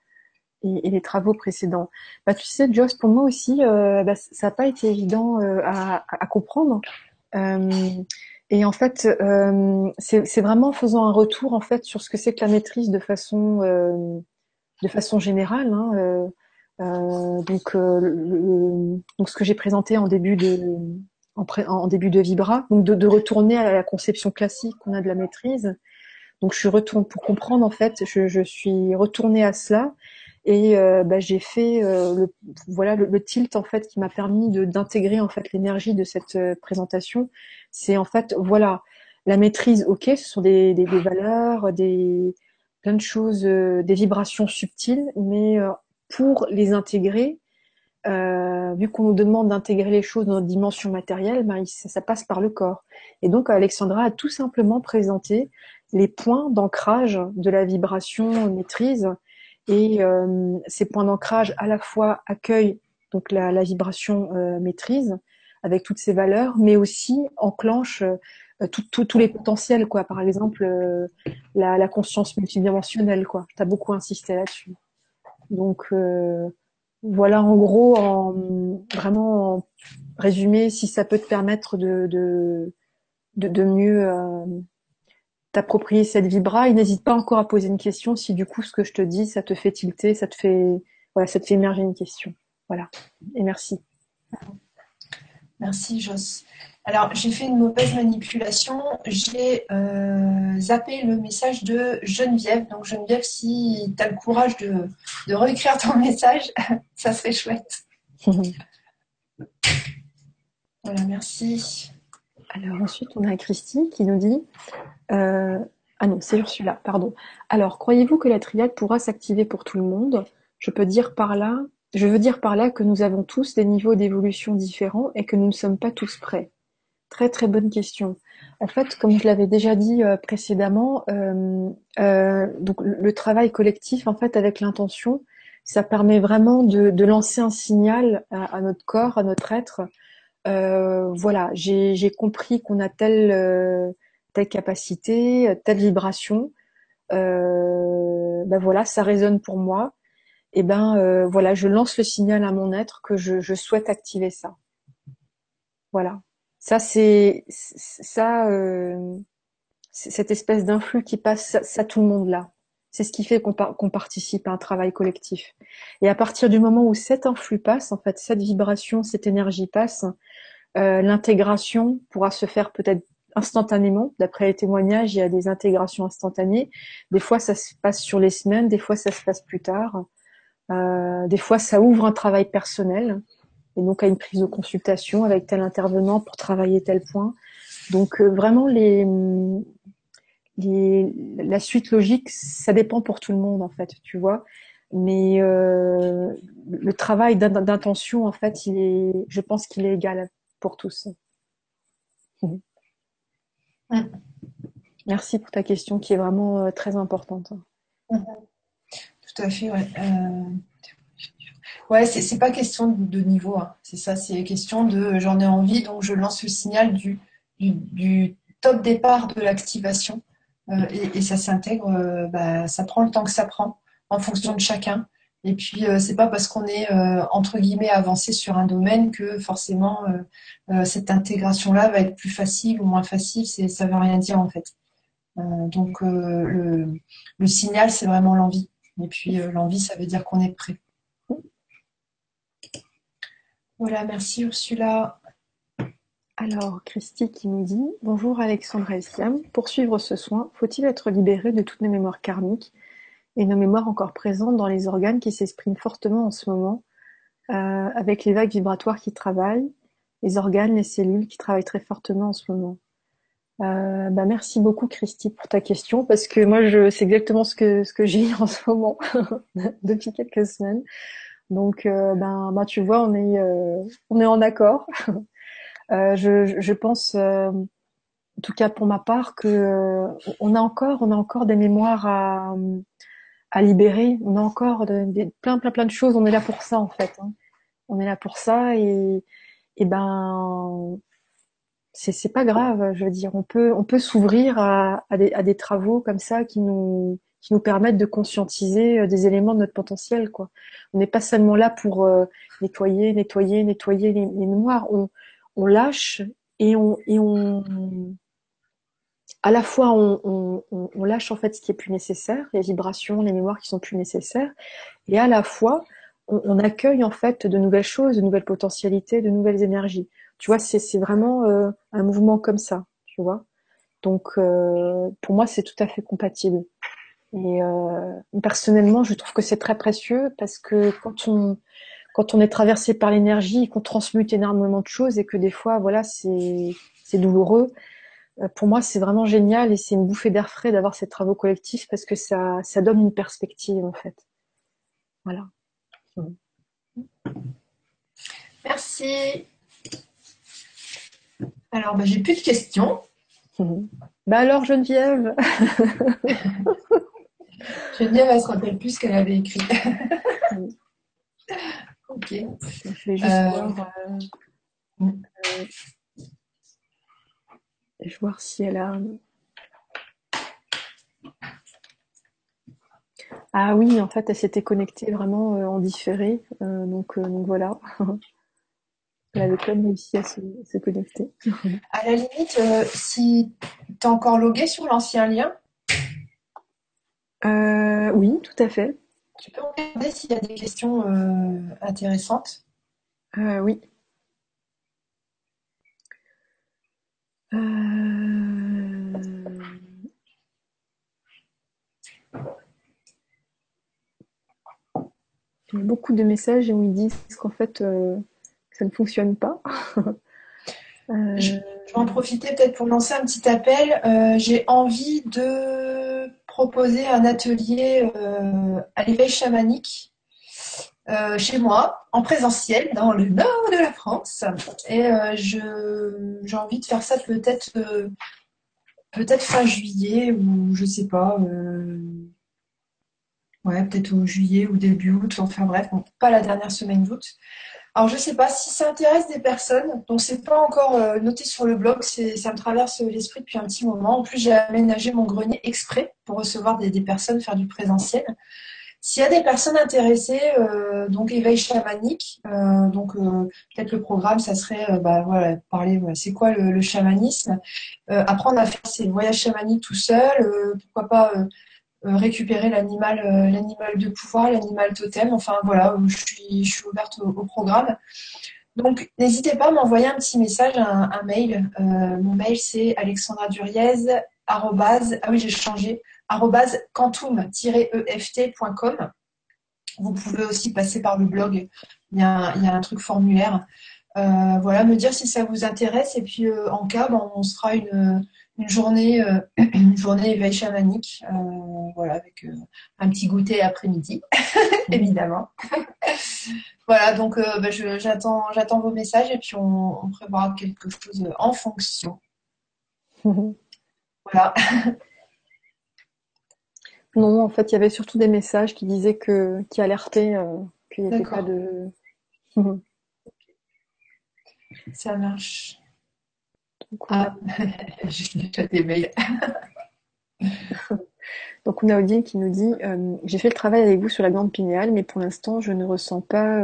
et, les travaux précédents. Bah, tu sais, Joss, pour moi aussi, euh, bah, ça n'a pas été évident à, à, comprendre. Et en fait, euh, c'est vraiment en faisant un retour en fait sur ce que c'est que la maîtrise de façon euh, de façon générale. Hein, euh, euh donc, le, donc ce que j'ai présenté en début de en, en, début de Vibra, donc de, de, retourner à la conception classique qu'on a de la maîtrise. Donc je suis retourne pour comprendre en fait, je, je suis retournée à cela et euh, bah, j'ai fait euh, le, voilà le, tilt en fait qui m'a permis d'intégrer en fait l'énergie de cette euh, présentation. C'est en fait voilà la maîtrise. Ok, ce sont des, des valeurs, des plein de choses, des vibrations subtiles, mais pour les intégrer, vu qu'on nous demande d'intégrer les choses dans notre dimension matérielle, ben, ça, passe par le corps. Et donc Alexandra a tout simplement présenté les points d'ancrage de la vibration maîtrise et euh, ces points d'ancrage à la fois accueillent donc la, vibration euh, maîtrise avec toutes ces valeurs, mais aussi enclenchent euh, tous les potentiels, quoi. Par exemple, euh, la, la, conscience multidimensionnelle, quoi. Tu as beaucoup insisté là-dessus. Donc voilà, en gros, en, vraiment en résumé, si ça peut te permettre de, de, de, de mieux t'approprier cette vibra n'hésite pas encore à poser une question si du coup ce que je te dis ça te fait tilter, ça te fait voilà, ça te fait émerger une question. Voilà. Et merci.
Merci Joss. Alors j'ai fait une mauvaise manipulation, j'ai euh, zappé le message de Geneviève. Donc Geneviève, si tu as le courage de, de réécrire ton message, ça serait chouette. voilà, merci.
Alors ensuite, on a Christy qui nous dit euh, Ah non, c'est celui-là, pardon. Alors, croyez-vous que la triade pourra s'activer pour tout le monde? Je peux dire par là, je veux dire par là que nous avons tous des niveaux d'évolution différents et que nous ne sommes pas tous prêts. Très très bonne question. En fait, comme je l'avais déjà dit euh, précédemment, euh, euh, donc le travail collectif, en fait, avec l'intention, ça permet vraiment de, lancer un signal à, notre corps, à notre être. Voilà, j'ai compris qu'on a telle telle capacité, telle vibration, ben voilà, ça résonne pour moi. Et ben voilà, je lance le signal à mon être que je, souhaite activer ça. Voilà. Ça c'est ça, euh, cette espèce d'influx qui passe, ça, tout le monde là. C'est ce qui fait qu'on participe à un travail collectif. Et à partir du moment où cet influx passe, en fait, cette vibration, cette énergie passe, l'intégration pourra se faire peut-être instantanément. D'après les témoignages, il y a des intégrations instantanées. Des fois, ça se passe sur les semaines, des fois, ça se passe plus tard. Euh, des fois, ça ouvre un travail personnel et donc à une prise de consultation avec tel intervenant pour travailler tel point. Donc euh, vraiment, les, les, la suite logique, ça dépend pour tout le monde en fait, tu vois. Mais euh, le travail d'intention, en fait, il est, je pense qu'il est égal pour tous. Merci pour ta question qui est vraiment euh, très importante.
Tout à fait, ouais. Euh... Ouais, c'est pas question de niveau, hein. c'est ça, c'est question de j'en ai envie, donc je lance le signal du, du, top départ de l'activation euh, et, ça s'intègre, euh, bah, ça prend le temps que ça prend en fonction de chacun Et puis, c'est pas parce qu'on est entre guillemets avancé sur un domaine que forcément cette intégration-là va être plus facile ou moins facile. C'est, ça veut rien dire en fait. donc, le, le, signal, c'est vraiment l'envie. Et puis, l'envie, ça veut dire qu'on est prêt. Voilà, merci Ursula.
Alors, Christy qui nous dit Bonjour Alexandra et Siam. Pour suivre ce soin, faut-il être libéré de toutes nos mémoires karmiques et nos mémoires encore présentes dans les organes qui s'expriment fortement en ce moment, euh, avec les vagues vibratoires qui travaillent, les organes, les cellules qui travaillent très fortement en ce moment? Euh, bah merci beaucoup Christy pour ta question parce que moi je c'est exactement ce que ce que j'ai en ce moment depuis quelques semaines donc euh, ben bah, tu vois on est on est en accord Euh, je, je, pense, euh, en tout cas pour ma part, que euh, on a encore, on a encore des mémoires à, à libérer. On a encore plein, plein, plein de choses. On est là pour ça en fait. Hein. On est là pour ça et, et ben c'est c'est pas grave. Je veux dire, on peut on peut s'ouvrir à, à, des, à des travaux comme ça qui nous qui nous permettent de conscientiser des éléments de notre potentiel. Quoi. On n'est pas seulement là pour nettoyer, nettoyer, nettoyer les, les mémoires. On, on lâche et on, et on à la fois on, on, lâche en fait ce qui est plus nécessaire, les vibrations, les mémoires qui sont plus nécessaires, et à la fois on, accueille en fait de nouvelles choses, de nouvelles potentialités, de nouvelles énergies. Tu vois, c'est vraiment euh, un mouvement comme ça, tu vois. Donc euh, pour moi c'est tout à fait compatible. Et euh, personnellement, je trouve que c'est très précieux parce que quand on quand on est traversé par l'énergie, qu'on transmute énormément de choses et que des fois, voilà, c'est c'est douloureux. Euh, pour moi, c'est vraiment génial et c'est une bouffée d'air frais d'avoir ces travaux collectifs parce que ça, ça donne une perspective en fait. Voilà.
Merci. Alors, bah, j'ai plus de questions.
Bah alors, Geneviève
Geneviève, elle se rappelle plus ce qu'elle avait écrit.
Ok. Je vais juste euh, voir. Euh, euh, je vais voir si elle a. Ah oui, en fait, elle s'était connectée vraiment en différé. donc, donc voilà. elle avait quand même réussi à se, connecter.
à la limite, si tu es encore logué sur l'ancien lien
Oui, tout à fait.
Tu peux regarder s'il y a des questions euh, intéressantes?
Euh, Oui. Euh... Il y a beaucoup de messages où ils disent qu'en fait, euh, ça ne fonctionne pas.
Je vais en profiter peut-être pour lancer un petit appel. J'ai envie de proposer un atelier euh, à l'éveil chamanique euh, chez moi, en présentiel, dans le nord de la France. Et euh, j'ai envie de faire ça peut-être peut-être fin juillet ou je sais pas. ouais, peut-être au juillet ou début août. Enfin bref, pas la dernière semaine d'août. Alors, je ne sais pas si ça intéresse des personnes, donc c'est pas encore euh, noté sur le blog, ça me traverse l'esprit depuis un petit moment. En plus, j'ai aménagé mon grenier exprès pour recevoir des, personnes, faire du présentiel. S'il y a des personnes intéressées, euh, donc éveil chamanique, euh, donc peut-être le programme, ça serait bah, voilà, parler, c'est quoi le, le chamanisme, apprendre à faire ses voyages chamaniques tout seul, pourquoi pas récupérer l'animal euh, l'animal de pouvoir, l'animal totem. Enfin voilà, je suis, je suis ouverte au, programme. Donc n'hésitez pas à m'envoyer un petit message, un, mail. Euh, mon mail c'est alexandra duriez ah oui j'ai changé quantum-eft.com. Vous pouvez aussi passer par le blog. Il y a un truc formulaire. voilà, me dire si ça vous intéresse et puis en cas, ben, on sera une une journée, euh, une journée éveil chamanique, euh, voilà, avec euh, un petit goûter après-midi, évidemment. voilà, donc bah, j'attends, j'attends vos messages et puis on, on prévoira quelque chose en fonction. voilà.
Non, en fait, il y avait surtout des messages qui disaient que, qui alertaient qu'il n'y avait pas de.
Ça marche. Ah, j'ai déjà des mails.
Donc on a Odile qui nous dit J'ai fait le travail avec vous sur la glande pinéale, mais pour l'instant je ne ressens pas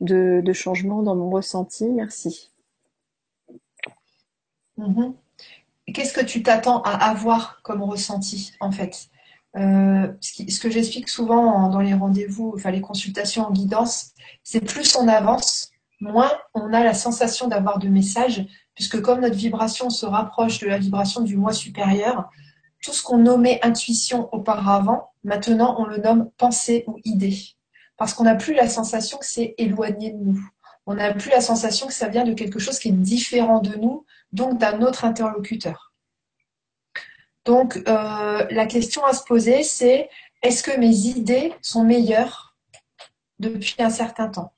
de, changement dans mon ressenti. Merci.
Mhm. Qu'est-ce que tu t'attends à avoir comme ressenti en fait? Euh, ce, que j'explique souvent dans les rendez-vous, enfin les consultations en guidance, c'est plus on avance, moins on a la sensation d'avoir de messages, puisque comme notre vibration se rapproche de la vibration du moi supérieur, tout ce qu'on nommait intuition auparavant, maintenant on le nomme pensée ou idée. Parce qu'on n'a plus la sensation que c'est éloigné de nous. On n'a plus la sensation que ça vient de quelque chose qui est différent de nous, donc d'un autre interlocuteur. Donc, euh, la question à se poser, c'est est-ce que mes idées sont meilleures depuis un certain temps?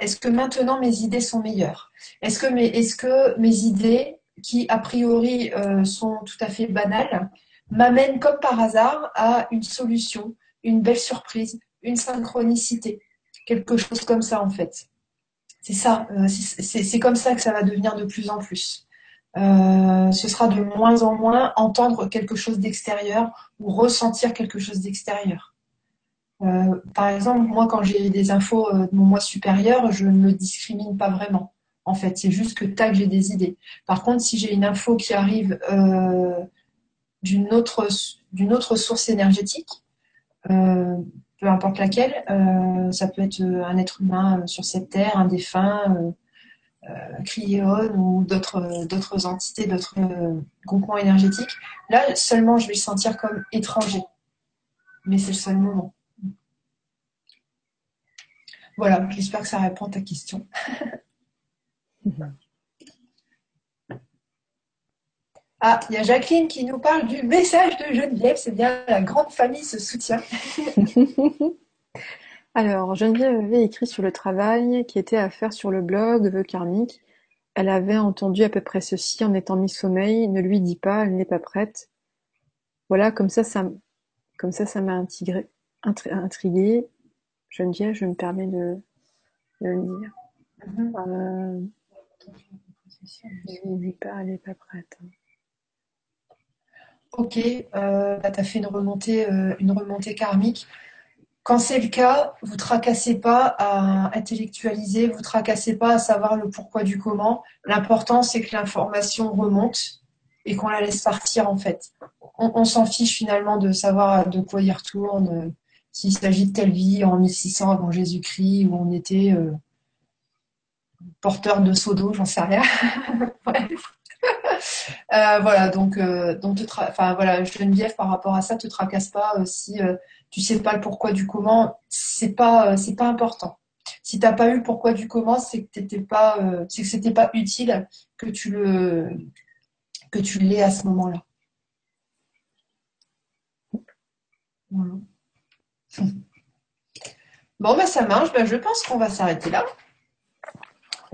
Est-ce que maintenant mes idées sont meilleures? Est-ce que, mes, est que mes idées, qui a priori euh, sont tout à fait banales, m'amènent comme par hasard à une solution, une belle surprise, une synchronicité Quelque chose comme ça en fait? C'est ça, euh, c'est comme ça que ça va devenir de plus en plus. Euh, ce sera de moins en moins entendre quelque chose d'extérieur ou ressentir quelque chose d'extérieur. Euh, par exemple, moi, quand j'ai des infos euh, de mon moi supérieur, je ne discrimine pas vraiment. En fait, c'est juste que tac, j'ai des idées. Par contre, si j'ai une info qui arrive d'une autre, autre source énergétique, peu importe laquelle, ça peut être un être humain sur cette terre, un défunt, euh, ou d'autres entités, d'autres euh, groupements énergétiques. Là, seulement, je vais le sentir comme étranger. Mais c'est le seul moment. Voilà, j'espère que ça répond à ta question. Ah, il y a Jacqueline qui nous parle du message de Geneviève. C'est bien, la grande famille se soutient.
Alors, Geneviève avait écrit sur le travail qui était à faire sur le blog Vœux karmique. Elle avait entendu à peu près ceci en étant mi-sommeil. Ne lui dis pas, elle n'est pas prête. Voilà, comme ça, ça, comme ça, ça m'a intriguée. Geneviève, je me permets de, le dire. Euh, lui dis pas, elle n'est pas prête.
Ok, euh, bah, tu as fait une remontée, euh, une remontée karmique. Quand c'est le cas, vous tracassez pas à intellectualiser, vous tracassez pas à savoir le pourquoi du comment. L'important, c'est que l'information remonte et qu'on la laisse partir en fait. On, s'en fiche finalement de savoir de quoi il retourne, s'il s'agit de telle vie en 1600 avant Jésus-Christ où on était euh, porteur de seau d'eau, j'en sais rien. Euh, voilà, donc, donc enfin, voilà, Geneviève, par rapport à ça, te tracasse pas si tu sais pas le pourquoi du comment, c'est pas euh, c'est pas important. Si t'as pas eu le pourquoi du comment, c'est que t'étais pas euh, c'est que c'était pas utile que tu le que tu l'aies à ce moment-là. Bon, ben ça marche. Ben, je pense qu'on va s'arrêter là.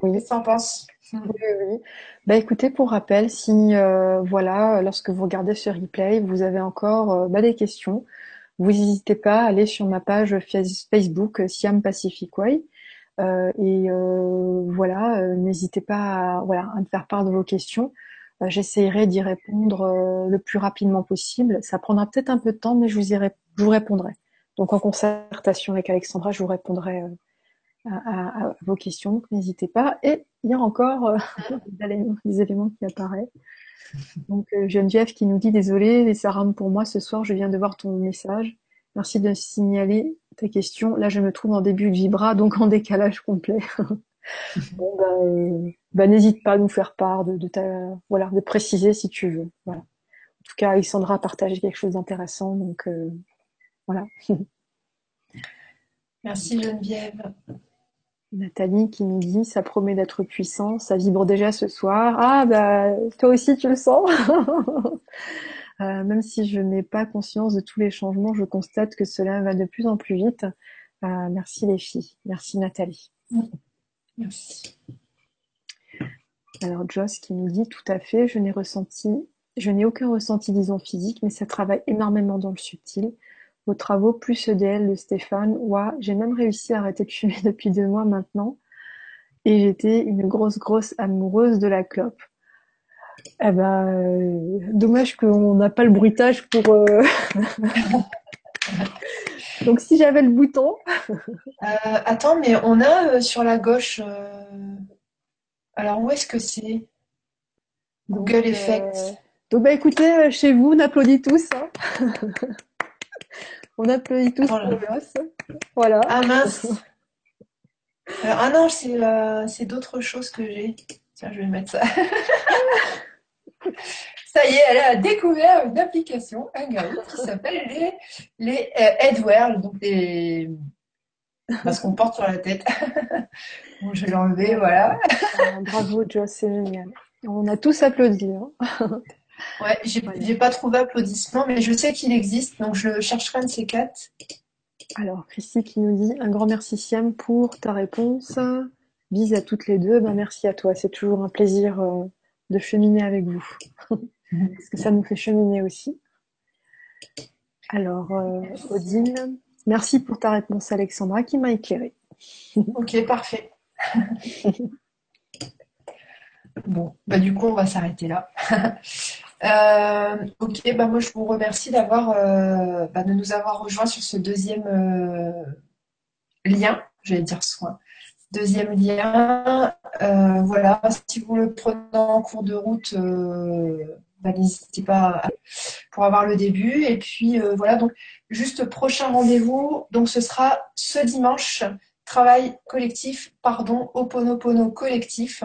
Oui.
Qu'est-ce que en penses?
Oui, oui. Bah, écoutez, pour rappel, si euh, voilà, lorsque vous regardez ce replay, vous avez encore bah, des questions, vous n'hésitez pas à aller sur ma page Facebook euh, Siam Pacific Way. Euh, et euh, voilà, n'hésitez pas à, voilà, à me faire part de vos questions. J'essaierai d'y répondre le plus rapidement possible. Ça prendra peut-être un peu de temps, mais je vous, je vous répondrai. Donc en concertation avec Alexandra, je vous répondrai à, vos questions. N'hésitez pas. Et il y a encore des éléments qui apparaissent. Donc euh, Geneviève qui nous dit désolé, ça rame pour moi ce soir, je viens de voir ton message. Merci de signaler ta question. Là, je me trouve en début de vibra, donc en décalage complet. bon, euh, bah, n'hésite pas à nous faire part de, ta, voilà, de préciser si tu veux. En tout cas, Alexandra a partagé quelque chose d'intéressant, donc euh, voilà.
Merci Geneviève.
Nathalie qui nous dit ça promet d'être puissant, ça vibre déjà ce soir. Ah bah toi aussi tu le sens. euh, même si je n'ai pas conscience de tous les changements, je constate que cela va de plus en plus vite. Euh, merci les filles, merci Nathalie.
Merci.
Alors Joss qui nous dit tout à fait, je n'ai ressenti, je n'ai aucun ressenti disons physique, mais ça travaille énormément dans le subtil. Vos travaux plus EDL de Stéphane, ouah, j'ai même réussi à arrêter de fumer depuis deux mois maintenant. Et j'étais une grosse, grosse amoureuse de la clope. Eh ben, euh, dommage qu'on n'a pas le bruitage pour. euh, Donc si j'avais le bouton.
Euh, attends, mais on a sur la gauche. Alors, où est-ce que c'est?
Donc,
Google Effects.
donc bah écoutez, chez vous, on applaudit tous. hein. On applaudit tous
Voilà.
pour Joss. Voilà.
Ah mince. Alors, ah non, c'est euh, c'est d'autres choses que j'ai. Tiens, je vais mettre ça. Ça y est, elle a découvert une application Hangout qui s'appelle les, les euh, Headwear, donc les... parce qu'on porte sur la tête. Bon, je vais l'enlever, voilà.
Ah, bravo Joss, c'est génial. On a tous applaudi. hein.
Ouais, j'ai
Voilà.
pas trouvé applaudissement, mais je sais qu'il existe, donc je le chercherai un de ces quatre.
Alors, Christy qui nous dit un grand merci Siam pour ta réponse. Bise à toutes les deux. Ben, merci à toi. C'est toujours un plaisir euh, de cheminer avec vous. Parce que ça nous fait cheminer aussi. Alors, euh, Odile, merci pour ta réponse Alexandra qui m'a éclairée.
Ok, parfait. Bon, bah du coup, on va s'arrêter là. Euh, ok, bah moi je vous remercie d'avoir, euh, bah, de nous avoir rejoints sur ce deuxième euh, lien, j'allais dire soin. Deuxième lien, euh, voilà, si vous le prenez en cours de route, bah, n'hésitez pas pour avoir le début. Et puis voilà, donc juste prochain rendez-vous, donc ce sera ce dimanche, travail collectif, pardon, Oponopono collectif.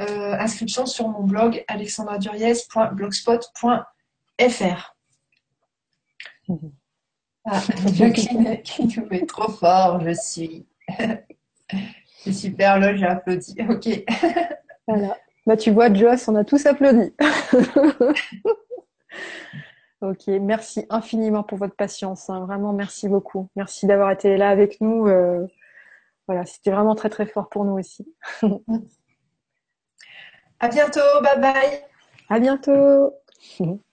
Euh, inscription sur mon blog alexandraduriez.blogspot.fr. Ah, Dieu qui, qui nous met trop fort, je suis. C'est super, là j'ai applaudi. Ok.
Voilà. Bah, tu vois, Joss, on a tous applaudi. Ok, merci infiniment pour votre patience. hein. Vraiment, merci beaucoup. Merci d'avoir été là avec nous. euh, voilà, c'était vraiment très très fort pour nous aussi.
À bientôt, bye bye.
À bientôt.